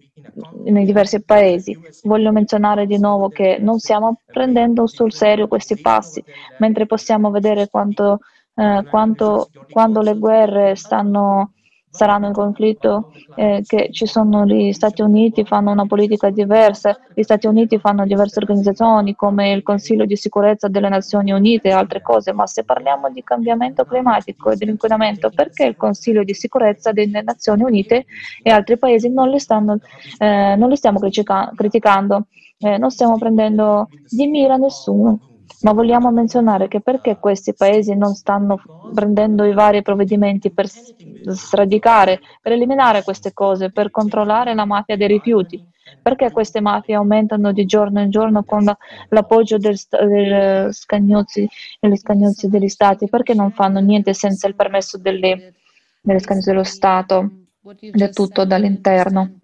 nei diversi paesi. Voglio menzionare di nuovo che non stiamo prendendo sul serio questi passi, mentre possiamo vedere quanto eh, quanto, quando le guerre stanno, saranno in conflitto, eh, che ci sono gli Stati Uniti, fanno una politica diversa, gli Stati Uniti fanno diverse organizzazioni come il Consiglio di sicurezza delle Nazioni Unite e altre cose, ma se parliamo di cambiamento climatico e dell'inquinamento, perché il Consiglio di sicurezza delle Nazioni Unite e altri paesi non li, stanno, eh, non li stiamo critica- criticando? Eh, non stiamo prendendo di mira nessuno. Ma vogliamo menzionare che perché questi paesi non stanno prendendo i vari provvedimenti per sradicare, per eliminare queste cose, per controllare la mafia dei rifiuti? Perché queste mafie aumentano di giorno in giorno con l'appoggio del, del scagnozzi, degli scagnozzi degli stati? Perché non fanno niente senza il permesso delle, delle scagnozzi dello Stato? Del tutto dall'interno.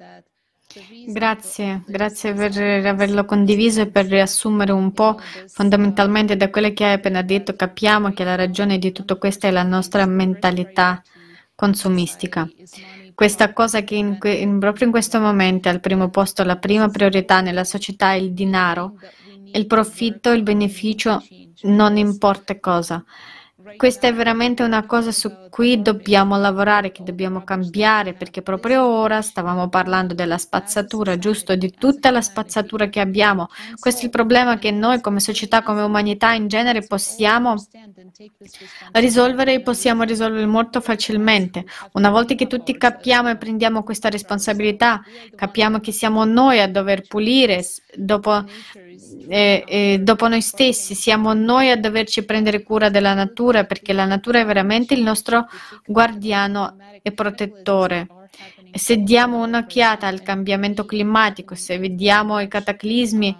Grazie, grazie per averlo condiviso e per riassumere un po'. Fondamentalmente da quello che hai appena detto capiamo che la ragione di tutto questo è la nostra mentalità consumistica. Questa cosa che in, in, proprio in questo momento è al primo posto, la prima priorità nella società è il denaro, il profitto, il beneficio, non importa cosa. Questa è veramente una cosa su cui dobbiamo lavorare, che dobbiamo cambiare, perché proprio ora stavamo parlando della spazzatura, giusto? Di tutta la spazzatura che abbiamo. Questo è il problema che noi come società, come umanità in genere possiamo risolvere e possiamo risolvere molto facilmente. Una volta che tutti capiamo e prendiamo questa responsabilità, capiamo che siamo noi a dover pulire dopo, eh, eh, dopo noi stessi, siamo noi a doverci prendere cura della natura perché la natura è veramente il nostro guardiano e protettore. Se diamo un'occhiata al cambiamento climatico, se vediamo i cataclismi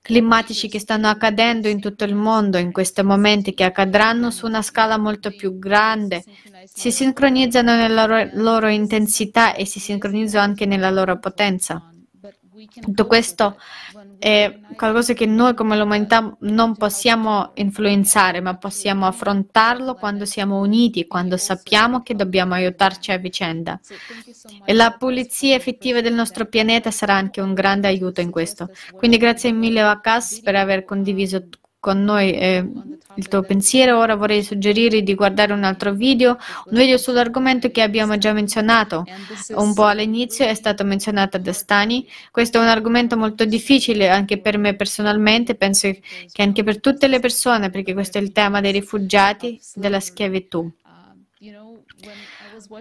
climatici che stanno accadendo in tutto il mondo in questi momenti, che accadranno su una scala molto più grande, si sincronizzano nella loro intensità e si sincronizzano anche nella loro potenza. Tutto questo è qualcosa che noi come l'umanità non possiamo influenzare, ma possiamo affrontarlo quando siamo uniti, quando sappiamo che dobbiamo aiutarci a vicenda. E la pulizia effettiva del nostro pianeta sarà anche un grande aiuto in questo. Quindi grazie mille a Cas per aver condiviso con noi eh, il tuo pensiero. Ora vorrei suggerire di guardare un altro video, un video sull'argomento che abbiamo già menzionato un po' all'inizio, è stato menzionato da Stani. Questo è un argomento molto difficile anche per me personalmente, penso che anche per tutte le persone, perché questo è il tema dei rifugiati, della schiavitù.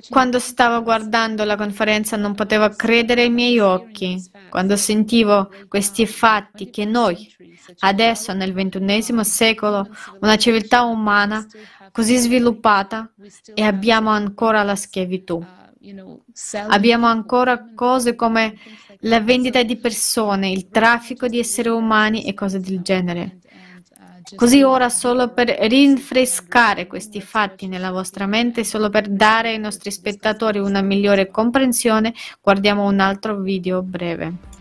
Quando stavo guardando la conferenza non potevo credere ai miei occhi, quando sentivo questi fatti che noi, adesso nel ventunesimo secolo, una civiltà umana così sviluppata e abbiamo ancora la schiavitù. Abbiamo ancora cose come la vendita di persone, il traffico di esseri umani e cose del genere. Così ora, solo per rinfrescare questi fatti nella vostra mente, solo per dare ai nostri spettatori una migliore comprensione, guardiamo un altro video breve.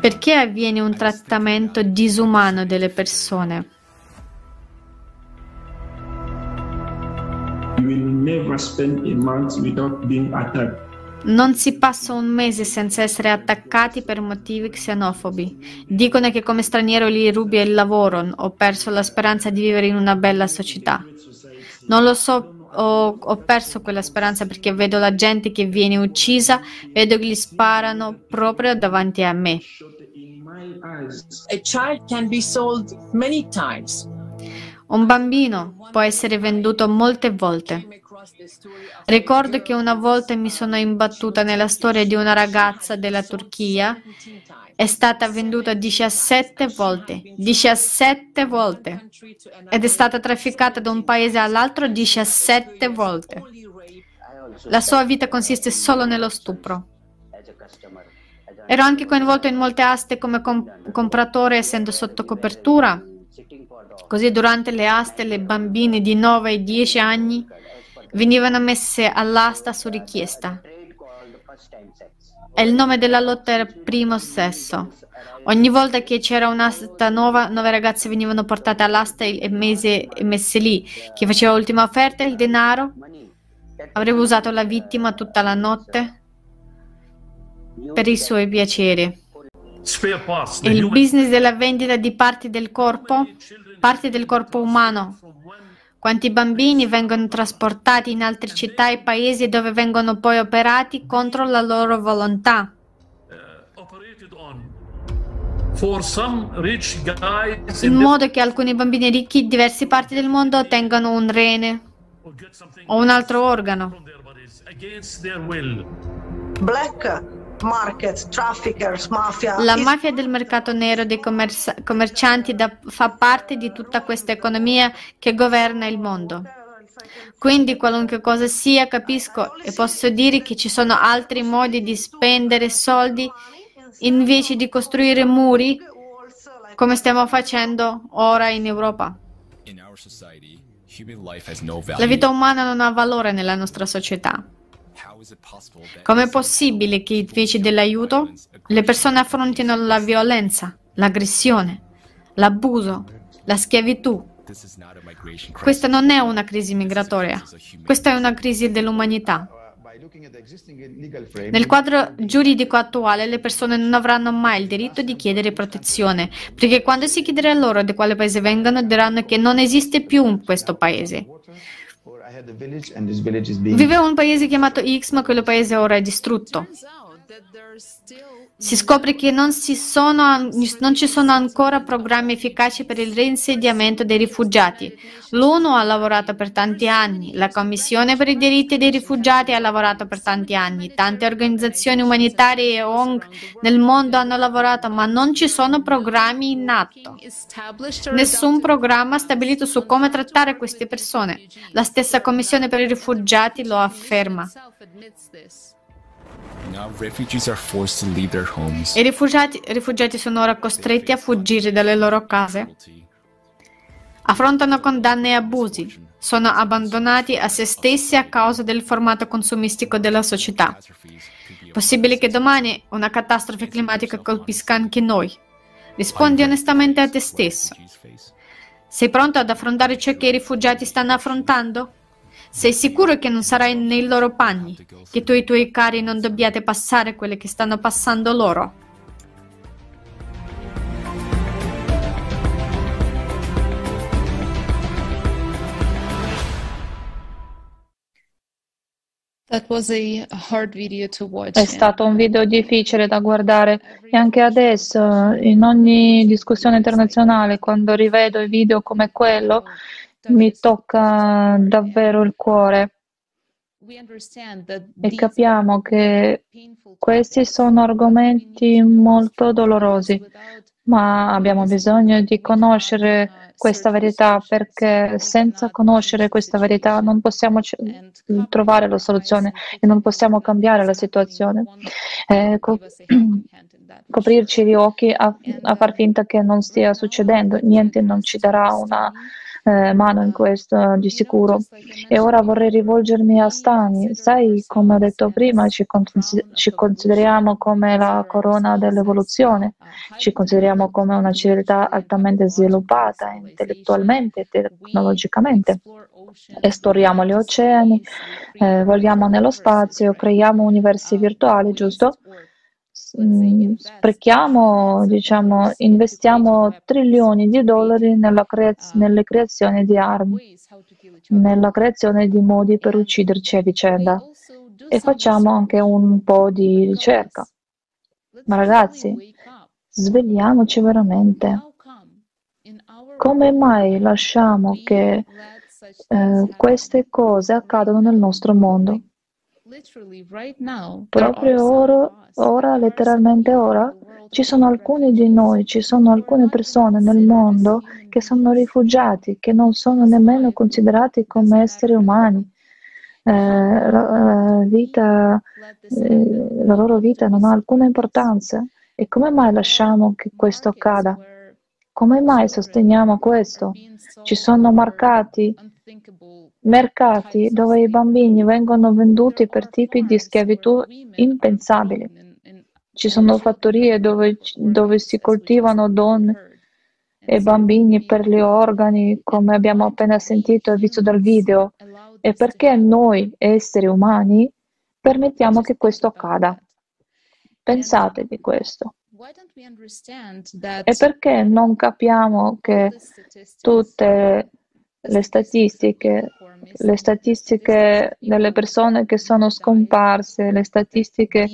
Perché avviene un trattamento disumano delle persone? Non si passa un mese senza essere attaccati per motivi xenofobi. Dicono che come straniero gli rubi il lavoro, ho perso la speranza di vivere in una bella società. Non lo so, ho, ho perso quella speranza perché vedo la gente che viene uccisa, vedo che gli sparano proprio davanti a me. A child can be sold many times. Un bambino può essere venduto molte volte. Ricordo che una volta mi sono imbattuta nella storia di una ragazza della Turchia. È stata venduta 17 volte. 17 volte. Ed è stata trafficata da un paese all'altro 17 volte. La sua vita consiste solo nello stupro. Ero anche coinvolto in molte aste come comp- compratore essendo sotto copertura. Così durante le aste le bambine di 9 e 10 anni venivano messe all'asta su richiesta. E il nome della lotta era primo sesso. Ogni volta che c'era un'asta nuova, nove ragazze venivano portate all'asta e messe, messe lì. Chi faceva l'ultima offerta, il denaro, avrebbe usato la vittima tutta la notte per i suoi piaceri. Il business della vendita di parti del corpo parti del corpo umano. Quanti bambini vengono trasportati in altre città e paesi dove vengono poi operati contro la loro volontà. In modo che alcuni bambini ricchi in diverse parti del mondo ottengano un rene o un altro organo. Black market, traffickers, mafia. La mafia del mercato nero dei commerci- commercianti da, fa parte di tutta questa economia che governa il mondo. Quindi qualunque cosa sia, capisco e posso dire che ci sono altri modi di spendere soldi invece di costruire muri come stiamo facendo ora in Europa. La vita umana non ha valore nella nostra società. Com'è possibile che invece dell'aiuto le persone affrontino la violenza, l'aggressione, l'abuso, la schiavitù? Questa non è una crisi migratoria, questa è una crisi dell'umanità. Nel quadro giuridico attuale le persone non avranno mai il diritto di chiedere protezione, perché quando si chiederà loro da quale paese vengano diranno che non esiste più questo paese. Viveva un paese chiamato X, ma quello paese ora è distrutto. Si scopre che non, sono, non, ci sono ancora programmi efficaci per il reinsediamento dei rifugiati. L'ONU ha lavorato per tanti anni, la Commissione per i diritti dei rifugiati ha lavorato per tanti anni, tante organizzazioni umanitarie e ONG nel mondo hanno lavorato, ma non ci sono programmi in atto. Nessun programma stabilito su come trattare queste persone. La stessa Commissione per i rifugiati lo afferma. I rifugiati, rifugiati sono ora costretti a fuggire dalle loro case. Affrontano condanne e abusi. Sono abbandonati a se stessi a causa del formato consumistico della società. Possibile che domani una catastrofe climatica colpisca anche noi. Rispondi onestamente a te stesso. Sei pronto ad affrontare ciò che i rifugiati stanno affrontando? Sei sicuro che non sarai nei loro panni, che tu e i tuoi cari non dobbiate passare quelle che stanno passando loro? È stato un video difficile da guardare e anche adesso, in ogni discussione internazionale, quando rivedo i video come quello, mi tocca davvero il cuore. E capiamo che questi sono argomenti molto dolorosi, ma abbiamo bisogno di conoscere questa verità perché senza conoscere questa verità non possiamo trovare la soluzione e non possiamo cambiare la situazione. Eh, co- coprirci gli occhi a, a far finta che non stia succedendo, niente non ci darà una eh, mano in questo di sicuro. E ora vorrei rivolgermi a Stani. Sai, come ho detto prima, ci, ci consideriamo come la corona dell'evoluzione, ci consideriamo come una civiltà altamente sviluppata intellettualmente e tecnologicamente. Esploriamo gli oceani, eh, vogliamo nello spazio, creiamo universi virtuali, giusto? Mm, sprechiamo, diciamo, investiamo trilioni di dollari creaz- nelle creazioni di armi, nella creazione di modi per ucciderci a vicenda e facciamo anche un po' di ricerca. Ma ragazzi, svegliamoci veramente. Come mai lasciamo che eh, queste cose accadano nel nostro mondo? Proprio ora, ora, letteralmente ora, ci sono alcuni di noi, ci sono alcune persone nel mondo che sono rifugiati, che non sono nemmeno considerati come esseri umani. Eh, la, vita, eh, la loro vita non ha alcuna importanza. E come mai lasciamo che questo accada? Come mai sosteniamo questo? Ci sono marcati mercati dove i bambini vengono venduti per tipi di schiavitù impensabili. Ci sono fattorie dove, dove si coltivano donne e bambini per gli organi, come abbiamo appena sentito e visto dal video. E perché noi, esseri umani, permettiamo che questo accada? Pensate di questo. E perché non capiamo che tutte le statistiche, le statistiche delle persone che sono scomparse, le statistiche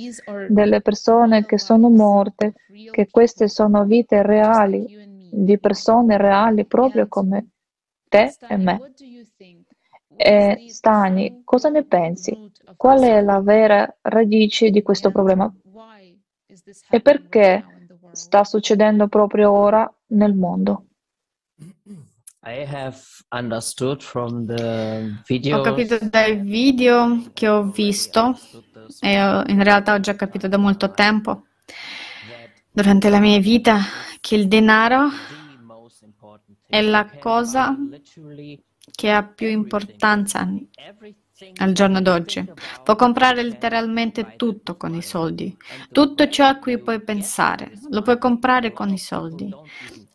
delle persone che sono morte, che queste sono vite reali, di persone reali proprio come te e me. E Stani, cosa ne pensi? Qual è la vera radice di questo problema? E perché sta succedendo proprio ora nel mondo? Ho capito dai video che ho visto e in realtà ho già capito da molto tempo durante la mia vita che il denaro è la cosa che ha più importanza al giorno d'oggi. Può comprare letteralmente tutto con i soldi. Tutto ciò a cui puoi pensare, lo puoi comprare con i soldi.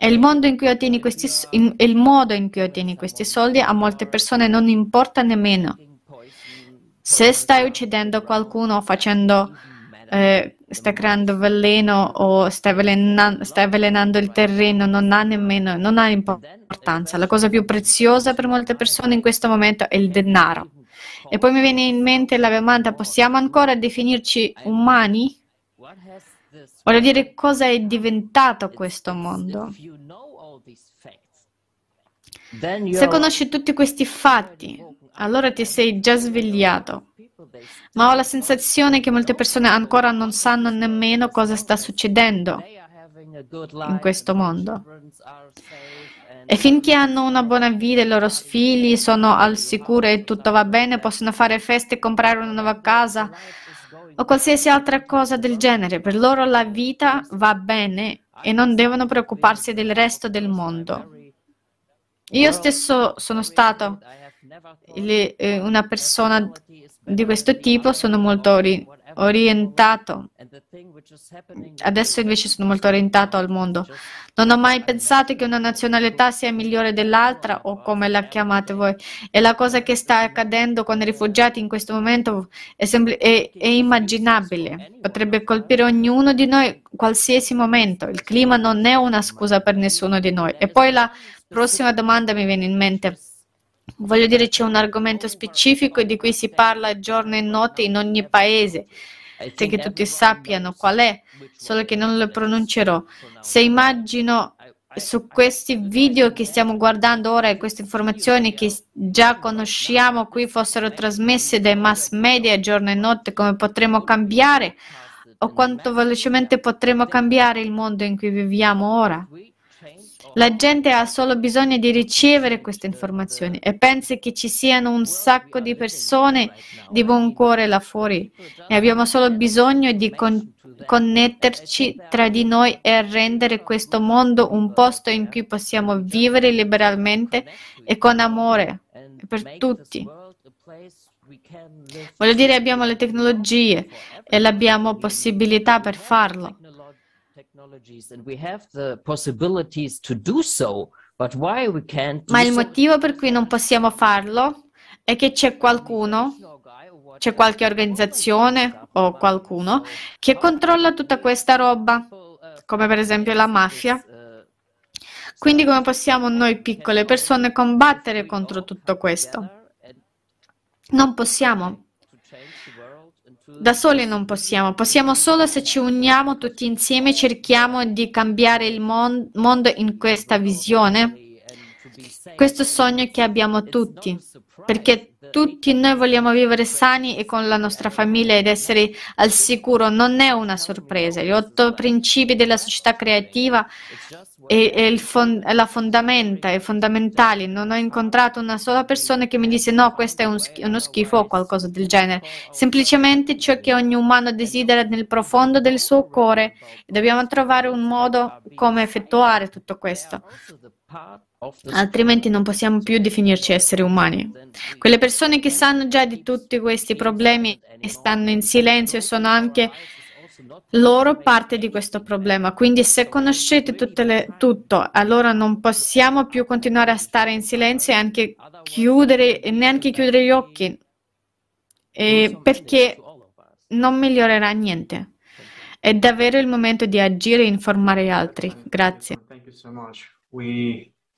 E il, modo in cui ottieni questi, in, il modo in cui ottieni questi soldi a molte persone non importa nemmeno. Se stai uccidendo qualcuno facendo, eh, stai creando veleno o stai avvelenando, stai avvelenando il terreno, non ha nemmeno non ha importanza. La cosa più preziosa per molte persone in questo momento è il denaro. E poi mi viene in mente la domanda, possiamo ancora definirci umani? Voglio dire cosa è diventato questo mondo. Se conosci tutti questi fatti, allora ti sei già svegliato. Ma ho la sensazione che molte persone ancora non sanno nemmeno cosa sta succedendo in questo mondo. E finché hanno una buona vita, i loro figli sono al sicuro e tutto va bene, possono fare feste e comprare una nuova casa, o qualsiasi altra cosa del genere. Per loro la vita va bene e non devono preoccuparsi del resto del mondo. Io stesso sono stato eh, una persona di questo tipo, sono molto ori- orientato. Adesso invece sono molto orientato al mondo. Non ho mai pensato che una nazionalità sia migliore dell'altra o come la chiamate voi. E la cosa che sta accadendo con i rifugiati in questo momento è, sempl- è, è immaginabile. Potrebbe colpire ognuno di noi qualsiasi momento. Il clima non è una scusa per nessuno di noi. E poi la prossima domanda mi viene in mente. Voglio dire, c'è un argomento specifico di cui si parla giorno e notte in ogni paese, perché tutti sappiano qual è, solo che non lo pronuncerò. Se immagino su questi video che stiamo guardando ora e queste informazioni che già conosciamo qui fossero trasmesse dai mass media giorno e notte, come potremo cambiare o quanto velocemente potremo cambiare il mondo in cui viviamo ora? La gente ha solo bisogno di ricevere queste informazioni e pensa che ci siano un sacco di persone di buon cuore là fuori e abbiamo solo bisogno di con- connetterci tra di noi e rendere questo mondo un posto in cui possiamo vivere liberalmente e con amore per tutti. Voglio dire, abbiamo le tecnologie e abbiamo possibilità per farlo. Ma il motivo per cui non possiamo farlo è che c'è qualcuno, c'è qualche organizzazione o qualcuno che controlla tutta questa roba, come per esempio la mafia. Quindi come possiamo noi piccole persone combattere contro tutto questo? Non possiamo. Da soli non possiamo, possiamo solo se ci uniamo tutti insieme cerchiamo di cambiare il mon- mondo in questa visione, questo sogno che abbiamo tutti, perché tutti noi vogliamo vivere sani e con la nostra famiglia ed essere al sicuro, non è una sorpresa. Gli otto principi della società creativa è, è, fond- la fondamenta, è fondamentale. Non ho incontrato una sola persona che mi disse no, questo è un sch- uno schifo o qualcosa del genere. Semplicemente ciò che ogni umano desidera nel profondo del suo cuore. Dobbiamo trovare un modo come effettuare tutto questo. Altrimenti non possiamo più definirci esseri umani. Quelle persone che sanno già di tutti questi problemi e stanno in silenzio sono anche loro parte di questo problema. Quindi se conoscete le, tutto, allora non possiamo più continuare a stare in silenzio e anche chiudere, neanche chiudere gli occhi, eh, perché non migliorerà niente. È davvero il momento di agire e informare gli altri. Grazie.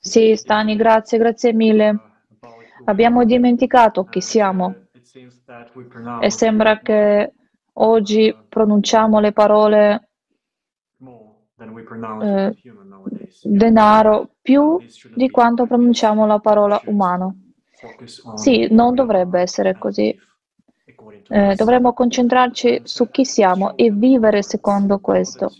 Sì, Stani, grazie, grazie mille. Abbiamo dimenticato chi siamo e sembra che Oggi pronunciamo le parole eh, denaro più di quanto pronunciamo la parola umano. Sì, non dovrebbe essere così. Eh, dovremmo concentrarci su chi siamo e vivere secondo questo.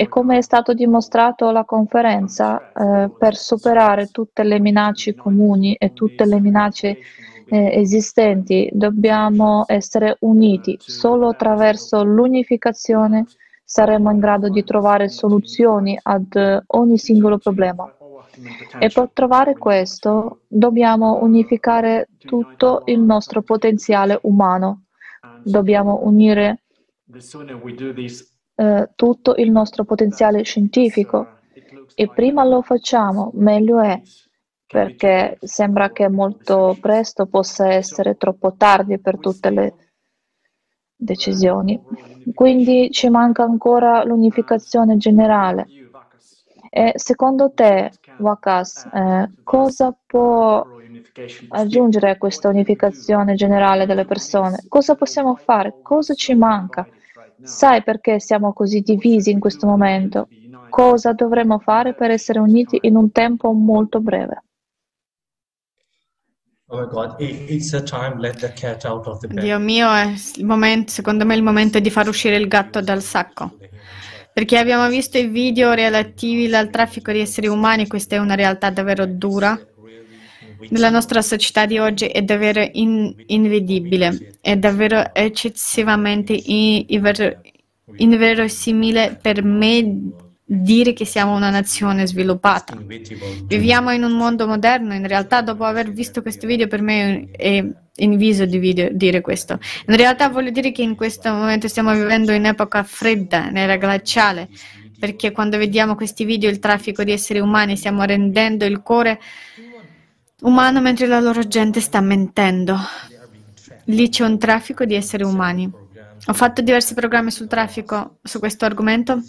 E come è stato dimostrato alla conferenza, eh, per superare tutte le minacce comuni e tutte le minacce eh, esistenti, dobbiamo essere uniti. Solo attraverso l'unificazione saremo in grado di trovare soluzioni ad ogni singolo problema. E per trovare questo dobbiamo unificare tutto il nostro potenziale umano. Dobbiamo unire eh, tutto il nostro potenziale scientifico e prima lo facciamo, meglio è perché sembra che molto presto possa essere troppo tardi per tutte le decisioni. Quindi ci manca ancora l'unificazione generale. E secondo te, Wakas, eh, cosa può aggiungere a questa unificazione generale delle persone? Cosa possiamo fare? Cosa ci manca? Sai perché siamo così divisi in questo momento? Cosa dovremmo fare per essere uniti in un tempo molto breve? Oh Dio mio, è il momento, secondo me è il momento di far uscire il gatto dal sacco. Perché abbiamo visto i video relativi al traffico di esseri umani, questa è una realtà davvero dura. Nella nostra società di oggi è davvero in, invedibile, è davvero eccessivamente inverosimile per me dire che siamo una nazione sviluppata. Viviamo in un mondo moderno, in realtà dopo aver visto questo video per me è inviso di video, dire questo. In realtà voglio dire che in questo momento stiamo vivendo in epoca fredda, nera glaciale, perché quando vediamo questi video, il traffico di esseri umani, stiamo rendendo il cuore umano mentre la loro gente sta mentendo. Lì c'è un traffico di esseri umani. Ho fatto diversi programmi sul traffico su questo argomento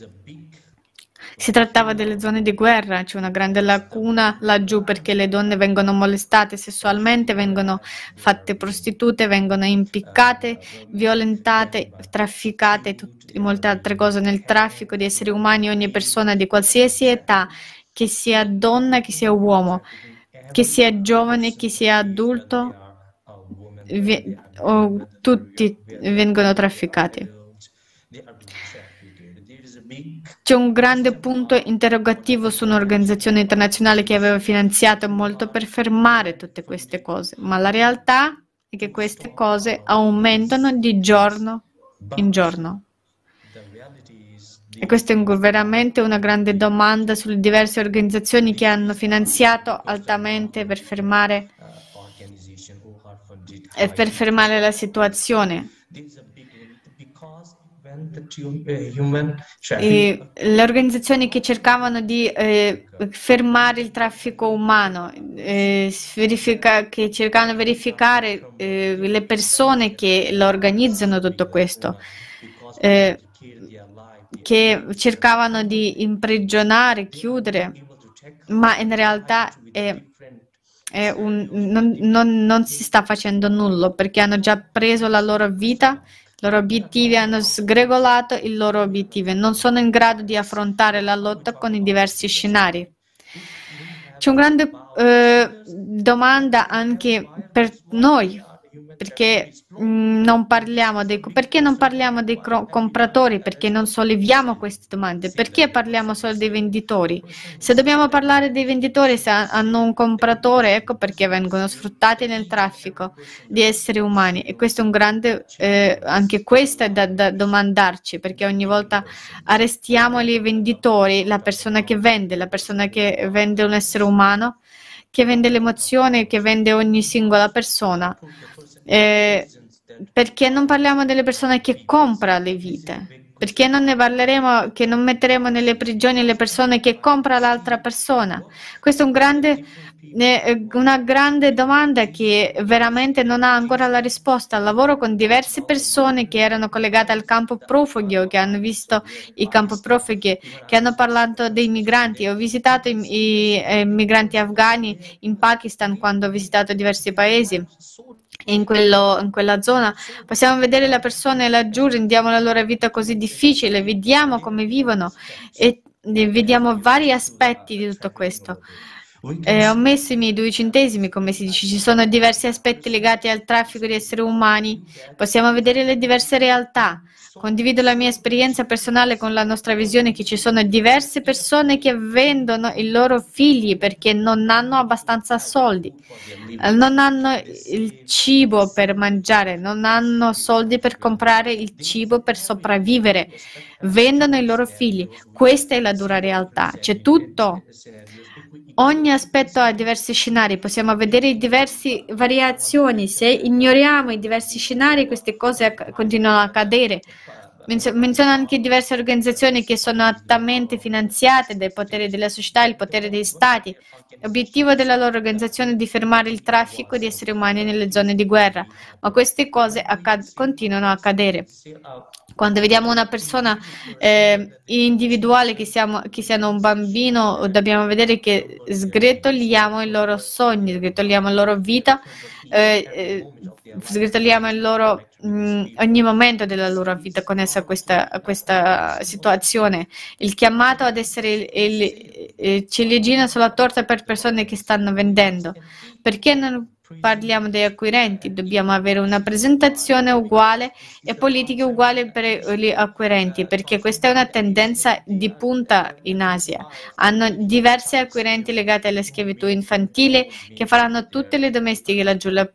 Si trattava delle zone di guerra, c'è una grande lacuna laggiù perché le donne vengono molestate sessualmente, vengono fatte prostitute, vengono impiccate, violentate, trafficate e molte altre cose nel traffico di esseri umani, ogni persona di qualsiasi età, che sia donna, che sia uomo, che sia giovane, che sia adulto, vi- tutti vengono trafficati. C'è un grande punto interrogativo su un'organizzazione internazionale che aveva finanziato molto per fermare tutte queste cose, ma la realtà è che queste cose aumentano di giorno in giorno. E questa è veramente una grande domanda sulle diverse organizzazioni che hanno finanziato altamente per fermare, per fermare la situazione. E le organizzazioni che cercavano di eh, fermare il traffico umano, eh, che cercavano di verificare eh, le persone che lo organizzano tutto questo, eh, che cercavano di imprigionare, chiudere, ma in realtà è, è un, non, non, non si sta facendo nulla perché hanno già preso la loro vita i loro obiettivi hanno sgregolato i loro obiettivi, non sono in grado di affrontare la lotta con i diversi scenari. C'è una grande eh, domanda anche per noi, perché mm, non parliamo dei, perché non parliamo dei compratori? Perché non solleviamo queste domande? Perché parliamo solo dei venditori? Se dobbiamo parlare dei venditori, se hanno un compratore, ecco perché vengono sfruttati nel traffico di esseri umani. E questo è un grande, eh, anche questo è da, da domandarci, perché ogni volta arrestiamo i venditori, la persona che vende, la persona che vende un essere umano, che vende l'emozione, che vende ogni singola persona. Eh, perché non parliamo delle persone che comprano le vite? Perché non ne parleremo, che non metteremo nelle prigioni le persone che comprano l'altra persona? Questa è un grande, eh, una grande domanda che veramente non ha ancora la risposta. Lavoro con diverse persone che erano collegate al campo profughi che hanno visto i campi profughi, che hanno parlato dei migranti. Ho visitato i, i, i eh, migranti afghani in Pakistan quando ho visitato diversi paesi in, quello, in, quella zona. Possiamo vedere le persone laggiù, rendiamo la loro vita così difficile, vediamo come vivono e vediamo vari aspetti di tutto questo. Eh, ho messo i miei due centesimi, come si dice, ci sono diversi aspetti legati al traffico di esseri umani, possiamo vedere le diverse realtà. Condivido la mia esperienza personale con la nostra visione che ci sono diverse persone che vendono i loro figli perché non hanno abbastanza soldi, non hanno il cibo per mangiare, non hanno soldi per comprare il cibo per sopravvivere, vendono i loro figli. Questa è la dura realtà. C'è tutto. Ogni aspetto ha diversi scenari, possiamo vedere diverse variazioni. Se ignoriamo i diversi scenari, queste cose continuano a accadere. Menziona anche diverse organizzazioni che sono altamente finanziate dai poteri della società e il potere dei stati. L'obiettivo della loro organizzazione è di fermare il traffico di esseri umani nelle zone di guerra, ma queste cose accad- continuano a accadere. Quando vediamo una persona eh, individuale, che, siamo, che siano un bambino, dobbiamo vedere che sgretoliamo i loro sogni, sgretoliamo la loro vita, eh, eh, sgretoliamo il loro, mh, mm, ogni momento della loro vita connessa a questa, questa situazione. Il chiamato ad essere il, il, il ciliegino sulla torta per persone che stanno vendendo. Perché non parliamo degli acquirenti, dobbiamo avere una presentazione uguale e politiche uguali per gli acquirenti, perché questa è una tendenza di punta in Asia. Hanno diversi acquirenti legati alla schiavitù infantile che faranno tutte le domestiche laggiù, la,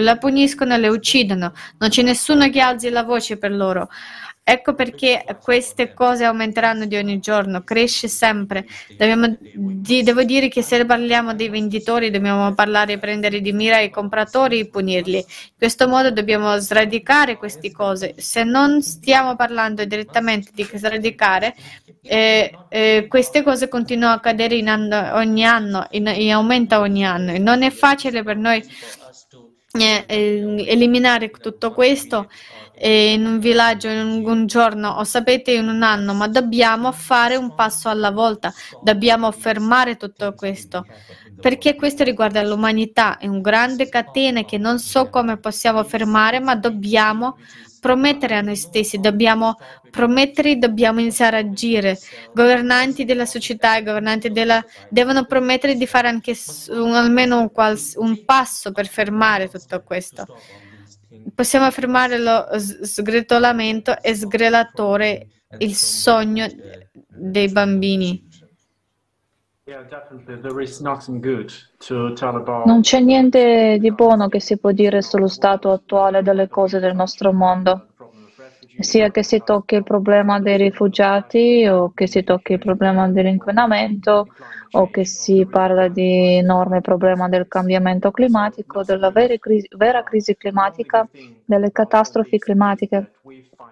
la puniscono, le uccidono. Non c'è nessuno che alzi la voce per loro. Ecco perché queste cose aumenteranno di ogni giorno, cresce sempre. Dobbiamo, di, devo dire che se parliamo dei venditori dobbiamo parlare, prendere di mira i compratori e punirli. In questo modo dobbiamo sradicare queste cose. Se non stiamo parlando direttamente di sradicare, eh, eh, queste cose continuano a accadere anno, ogni anno, in, in aumenta ogni anno e non è facile per noi eh, eliminare tutto questo in un villaggio in un giorno o sapete in un anno, ma dobbiamo fare un passo alla volta, dobbiamo fermare tutto questo, perché questo riguarda l'umanità, è un grande catena che non so come possiamo fermare, ma dobbiamo promettere a noi stessi, dobbiamo promettere, dobbiamo iniziare a agire. Governanti della società e governanti della, devono promettere di fare anche un, almeno un, un passo per fermare tutto questo. Possiamo fermare lo sgretolamento e sgrelatore, il sogno dei bambini. Non c'è niente di buono che si può dire sullo stato attuale delle cose del nostro mondo, sia che si tocchi il problema dei rifugiati o che si tocchi il problema dell'inquinamento o che si parla di enorme problema del cambiamento climatico, della vera crisi, vera crisi climatica, delle catastrofi climatiche.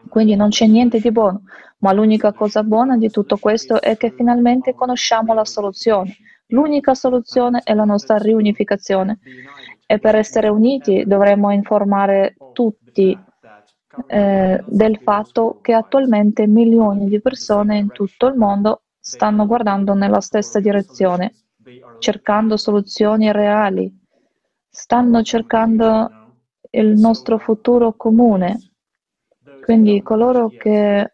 Quindi non c'è niente di buono, ma l'unica cosa buona di tutto questo è che finalmente conosciamo la soluzione. L'unica soluzione è la nostra riunificazione e per essere uniti dovremmo informare tutti eh, del fatto che attualmente milioni di persone in tutto il mondo stanno guardando nella stessa direzione, cercando soluzioni reali, stanno cercando il nostro futuro comune quindi coloro che eh,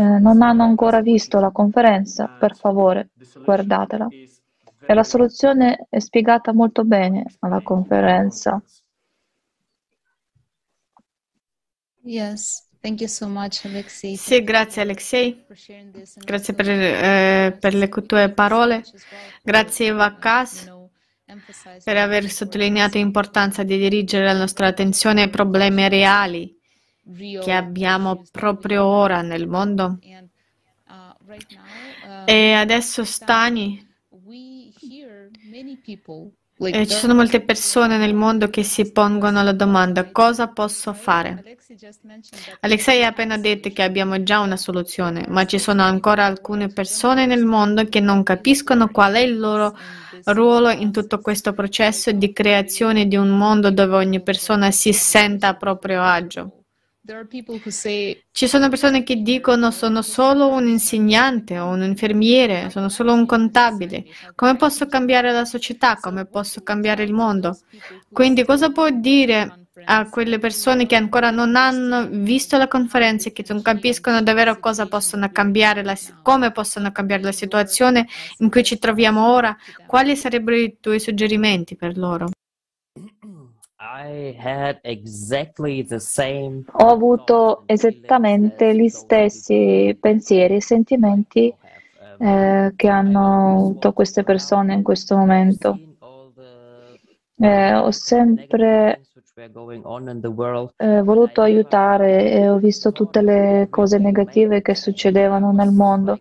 non hanno ancora visto la conferenza, per favore, guardatela. E la soluzione è spiegata molto bene alla conferenza. Yes. Thank you so much, Alexei. Sì, grazie Alexei. Grazie per, eh, per le tue parole. Grazie Eva Kass per aver sottolineato l'importanza di dirigere la nostra attenzione ai problemi reali che abbiamo proprio ora nel mondo. E adesso Stani, e ci sono molte persone nel mondo che si pongono la domanda cosa posso fare? Alexei ha appena detto che abbiamo già una soluzione, ma ci sono ancora alcune persone nel mondo che non capiscono qual è il loro ruolo in tutto questo processo di creazione di un mondo dove ogni persona si senta a proprio agio. Ci sono persone che dicono sono solo un insegnante o un infermiere, sono solo un contabile. Come posso cambiare la società? Come posso cambiare il mondo? Quindi cosa può dire a quelle persone che ancora non hanno visto la conferenza e che non capiscono davvero cosa possono cambiare, la, come possono cambiare la situazione in cui ci troviamo ora? Quali sarebbero i tuoi suggerimenti per loro? Ho avuto esattamente gli stessi pensieri e sentimenti eh, che hanno avuto queste persone in questo momento. Eh, ho sempre eh, voluto aiutare e ho visto tutte le cose negative che succedevano nel mondo,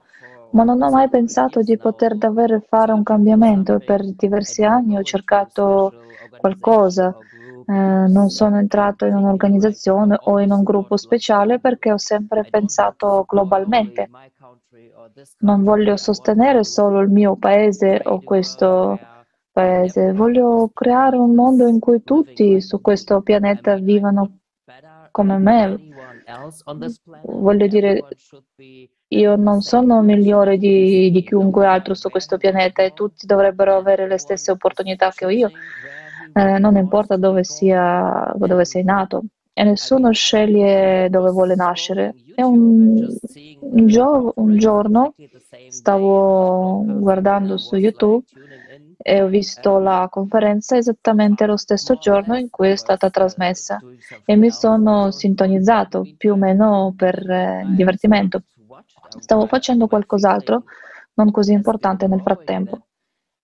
ma non ho mai pensato di poter davvero fare un cambiamento. Per diversi anni ho cercato qualcosa non sono entrato in un'organizzazione o in un gruppo speciale perché ho sempre pensato globalmente. Non voglio sostenere solo il mio paese o questo paese, voglio creare un mondo in cui tutti su questo pianeta vivano come me. Voglio dire, io non sono migliore di, di chiunque altro su questo pianeta e tutti dovrebbero avere le stesse opportunità che ho io eh, non importa dove, sia, dove sei nato e nessuno sceglie dove vuole nascere. E un, un, gio- un giorno stavo guardando su YouTube e ho visto la conferenza esattamente lo stesso giorno in cui è stata trasmessa e mi sono sintonizzato più o meno per eh, divertimento. Stavo facendo qualcos'altro non così importante nel frattempo.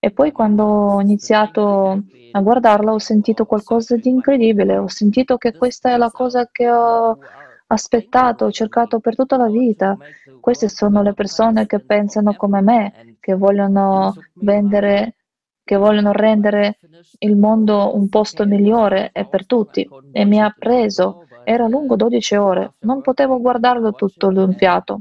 E poi quando ho iniziato a guardarla ho sentito qualcosa di incredibile, ho sentito che questa è la cosa che ho aspettato, ho cercato per tutta la vita. Queste sono le persone che pensano come me, che vogliono vendere, che vogliono rendere il mondo un posto migliore e per tutti. E mi ha preso, era lungo 12 ore, non potevo guardarlo tutto d'un fiato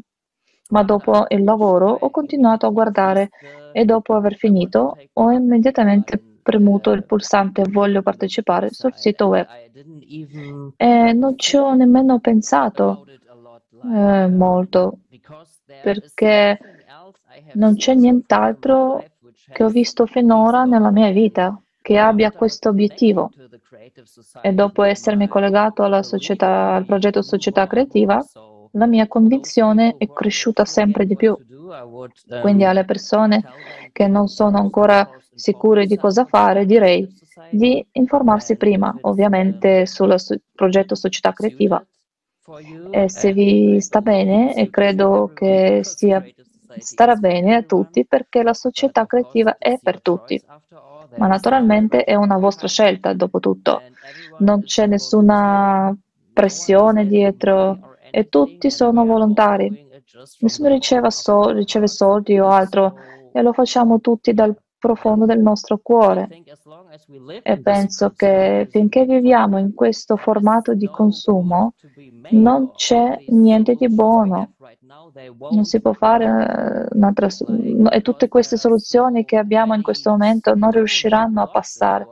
ma dopo il lavoro ho continuato a guardare e dopo aver finito ho immediatamente premuto il pulsante voglio partecipare sul sito web e non ci ho nemmeno pensato eh, molto perché non c'è nient'altro che ho visto finora nella mia vita che abbia questo obiettivo. E dopo essermi collegato società, al progetto Società Creativa, la mia convinzione è cresciuta sempre di più. Quindi alle persone che non sono ancora sicure di cosa fare, direi di informarsi prima, ovviamente, sul progetto Società Creativa. E se vi sta bene, e credo che sia, starà bene a tutti, perché la società creativa è per tutti. Ma naturalmente è una vostra scelta, dopo tutto. Non c'è nessuna pressione dietro e tutti sono volontari. Nessuno riceve, so- riceve soldi o altro e lo facciamo tutti dal profondo del nostro cuore. E penso che finché viviamo in questo formato di consumo, non c'è niente di buono. Non si può fare eh, un'altra e tutte queste soluzioni che abbiamo in questo momento non riusciranno a passare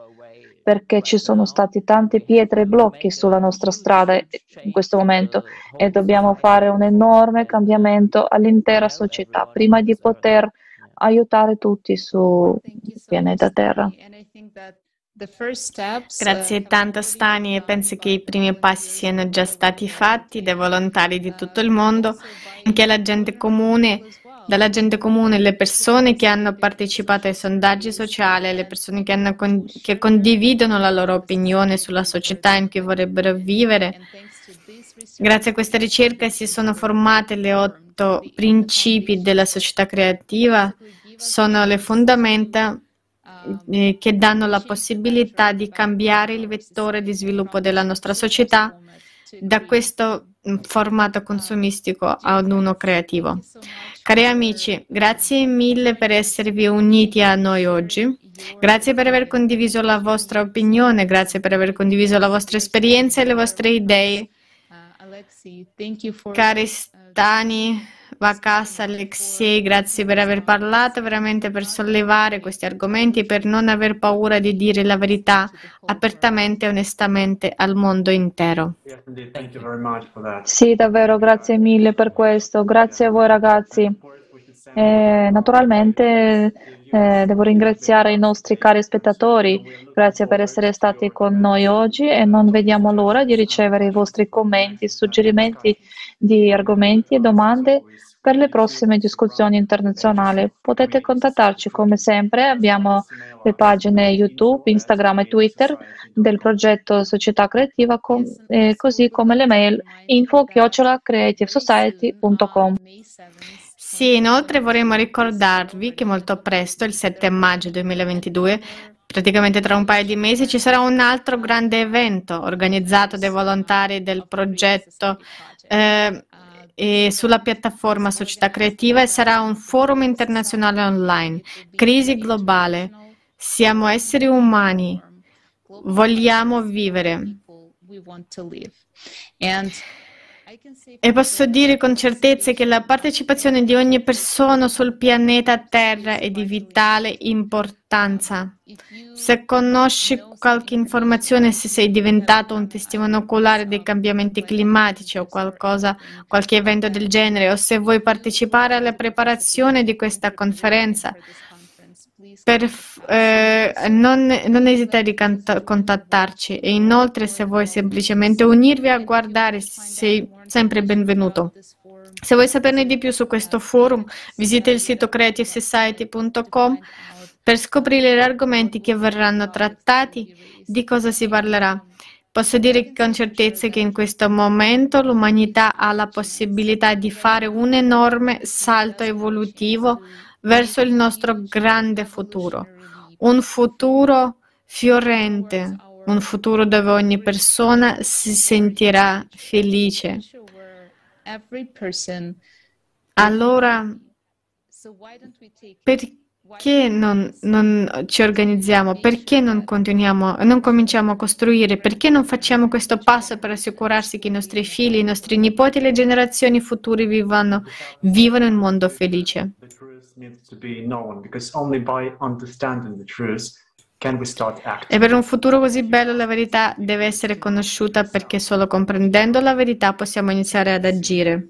perché ci sono stati tante pietre e blocchi sulla nostra strada in questo momento e dobbiamo fare un enorme cambiamento all'intera società prima di poter aiutare tutti sul pianeta Terra. Grazie tanto Stani e penso che i primi passi siano già stati fatti dai volontari di tutto il mondo, anche la gente comune dalla gente comune, le persone che hanno partecipato ai sondaggi sociali, le persone che, con- che condividono la loro opinione sulla società in cui vorrebbero vivere. Grazie a questa ricerca si sono formate le otto principi della società creativa, sono le fondamenta eh, che danno la possibilità di cambiare il vettore di sviluppo della nostra società da questo formato consumistico ad uno creativo. Cari amici, grazie mille per esservi uniti a noi oggi. Grazie per aver condiviso la vostra opinione, grazie per aver condiviso la vostra esperienza e le vostre idee. Cari Stani, Vakas, Alexei, grazie per aver parlato, veramente per sollevare questi argomenti e per non aver paura di dire la verità apertamente e onestamente al mondo intero. Sì, davvero, grazie mille per questo. Grazie a voi ragazzi. Eh, naturalmente eh, devo ringraziare i nostri cari spettatori, grazie per essere stati con noi oggi e non vediamo l'ora di ricevere i vostri commenti, suggerimenti di argomenti e domande per le prossime discussioni internazionali. Potete contattarci come sempre, abbiamo le pagine YouTube, Instagram e Twitter del progetto Società Creativa, com- eh, così come le mail info-creativesociety.com. Sì, inoltre vorremmo ricordarvi che molto presto, il 7 maggio 2022, praticamente tra un paio di mesi, ci sarà un altro grande evento organizzato dai volontari del progetto eh, e sulla piattaforma Società Creativa e sarà un forum internazionale online. Crisi globale. Siamo esseri umani. Vogliamo vivere. E posso dire con certezza che la partecipazione di ogni persona sul pianeta Terra è di vitale importanza. Se conosci qualche informazione, se sei diventato un testimone oculare dei cambiamenti climatici o qualcosa, qualche evento del genere, o se vuoi partecipare alla preparazione di questa conferenza, per, eh, non, non, esitare a contattarci e inoltre se vuoi semplicemente unirvi a guardare sei sempre benvenuto. Se vuoi saperne di più su questo forum, visita il sito creativesociety.com per scoprire gli argomenti che verranno trattati, di cosa si parlerà. Posso dire con certezza che in questo momento l'umanità ha la possibilità di fare un enorme salto evolutivo verso il nostro grande futuro, un futuro fiorente, un futuro dove ogni persona si sentirà felice. Allora, perché non, non, ci organizziamo? Perché non non cominciamo a costruire? Perché non facciamo questo passo per assicurarsi che i nostri figli, i nostri nipoti e le generazioni future vivano, vivano un mondo felice? E per un futuro così bello la verità deve essere conosciuta perché solo comprendendo la verità possiamo iniziare ad agire.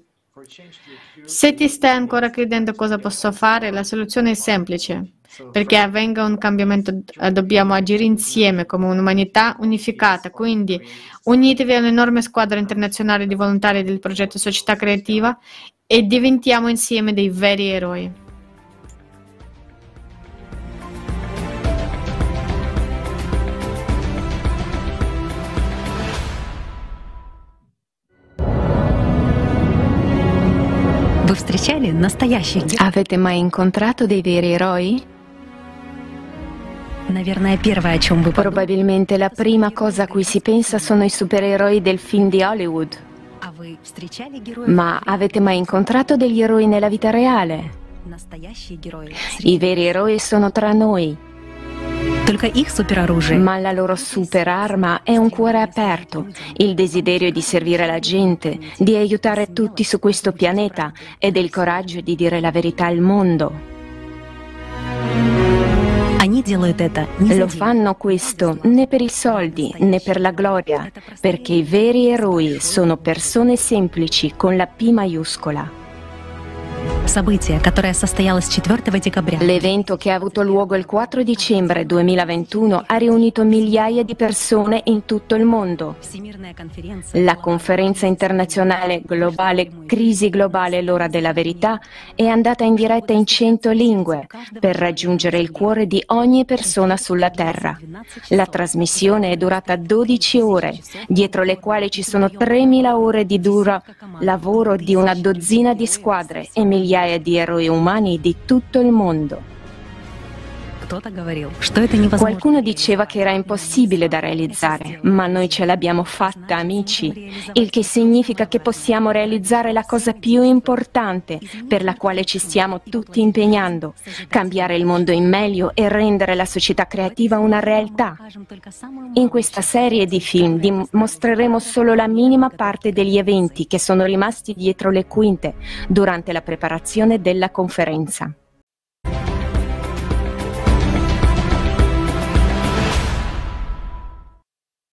Se ti stai ancora chiedendo cosa posso fare, la soluzione è semplice. Perché avvenga un cambiamento eh, dobbiamo agire insieme come un'umanità unificata, quindi unitevi a un'enorme squadra internazionale di volontari del progetto Società Creativa e diventiamo insieme dei veri eroi. Avete mai incontrato dei veri eroi? Probabilmente la prima cosa a cui si pensa sono i supereroi del film di Hollywood. Ma avete mai incontrato degli eroi nella vita reale? I veri eroi sono tra noi. Ma la loro superarma è un cuore aperto, il desiderio di servire la gente, di aiutare tutti su questo pianeta ed il coraggio di dire la verità al mondo. Lo fanno questo né per i soldi né per la gloria, perché i veri eroi sono persone semplici con la P maiuscola. L'evento che ha avuto luogo il 4 dicembre 2021 ha riunito migliaia di persone in tutto il mondo. La conferenza internazionale globale Crisi globale l'ora della verità è andata in diretta in 100 lingue per raggiungere il cuore di ogni persona sulla Terra. La trasmissione è durata 12 ore, dietro le quali ci sono 3.000 ore di duro lavoro di una dozzina di squadre e migliaia di eroi umani di tutto il mondo. Qualcuno diceva che era impossibile da realizzare, ma noi ce l'abbiamo fatta, amici, il che significa che possiamo realizzare la cosa più importante per la quale ci stiamo tutti impegnando, cambiare il mondo in meglio e rendere la società creativa una realtà. In questa serie di film dimostreremo solo la minima parte degli eventi che sono rimasti dietro le quinte durante la preparazione della conferenza.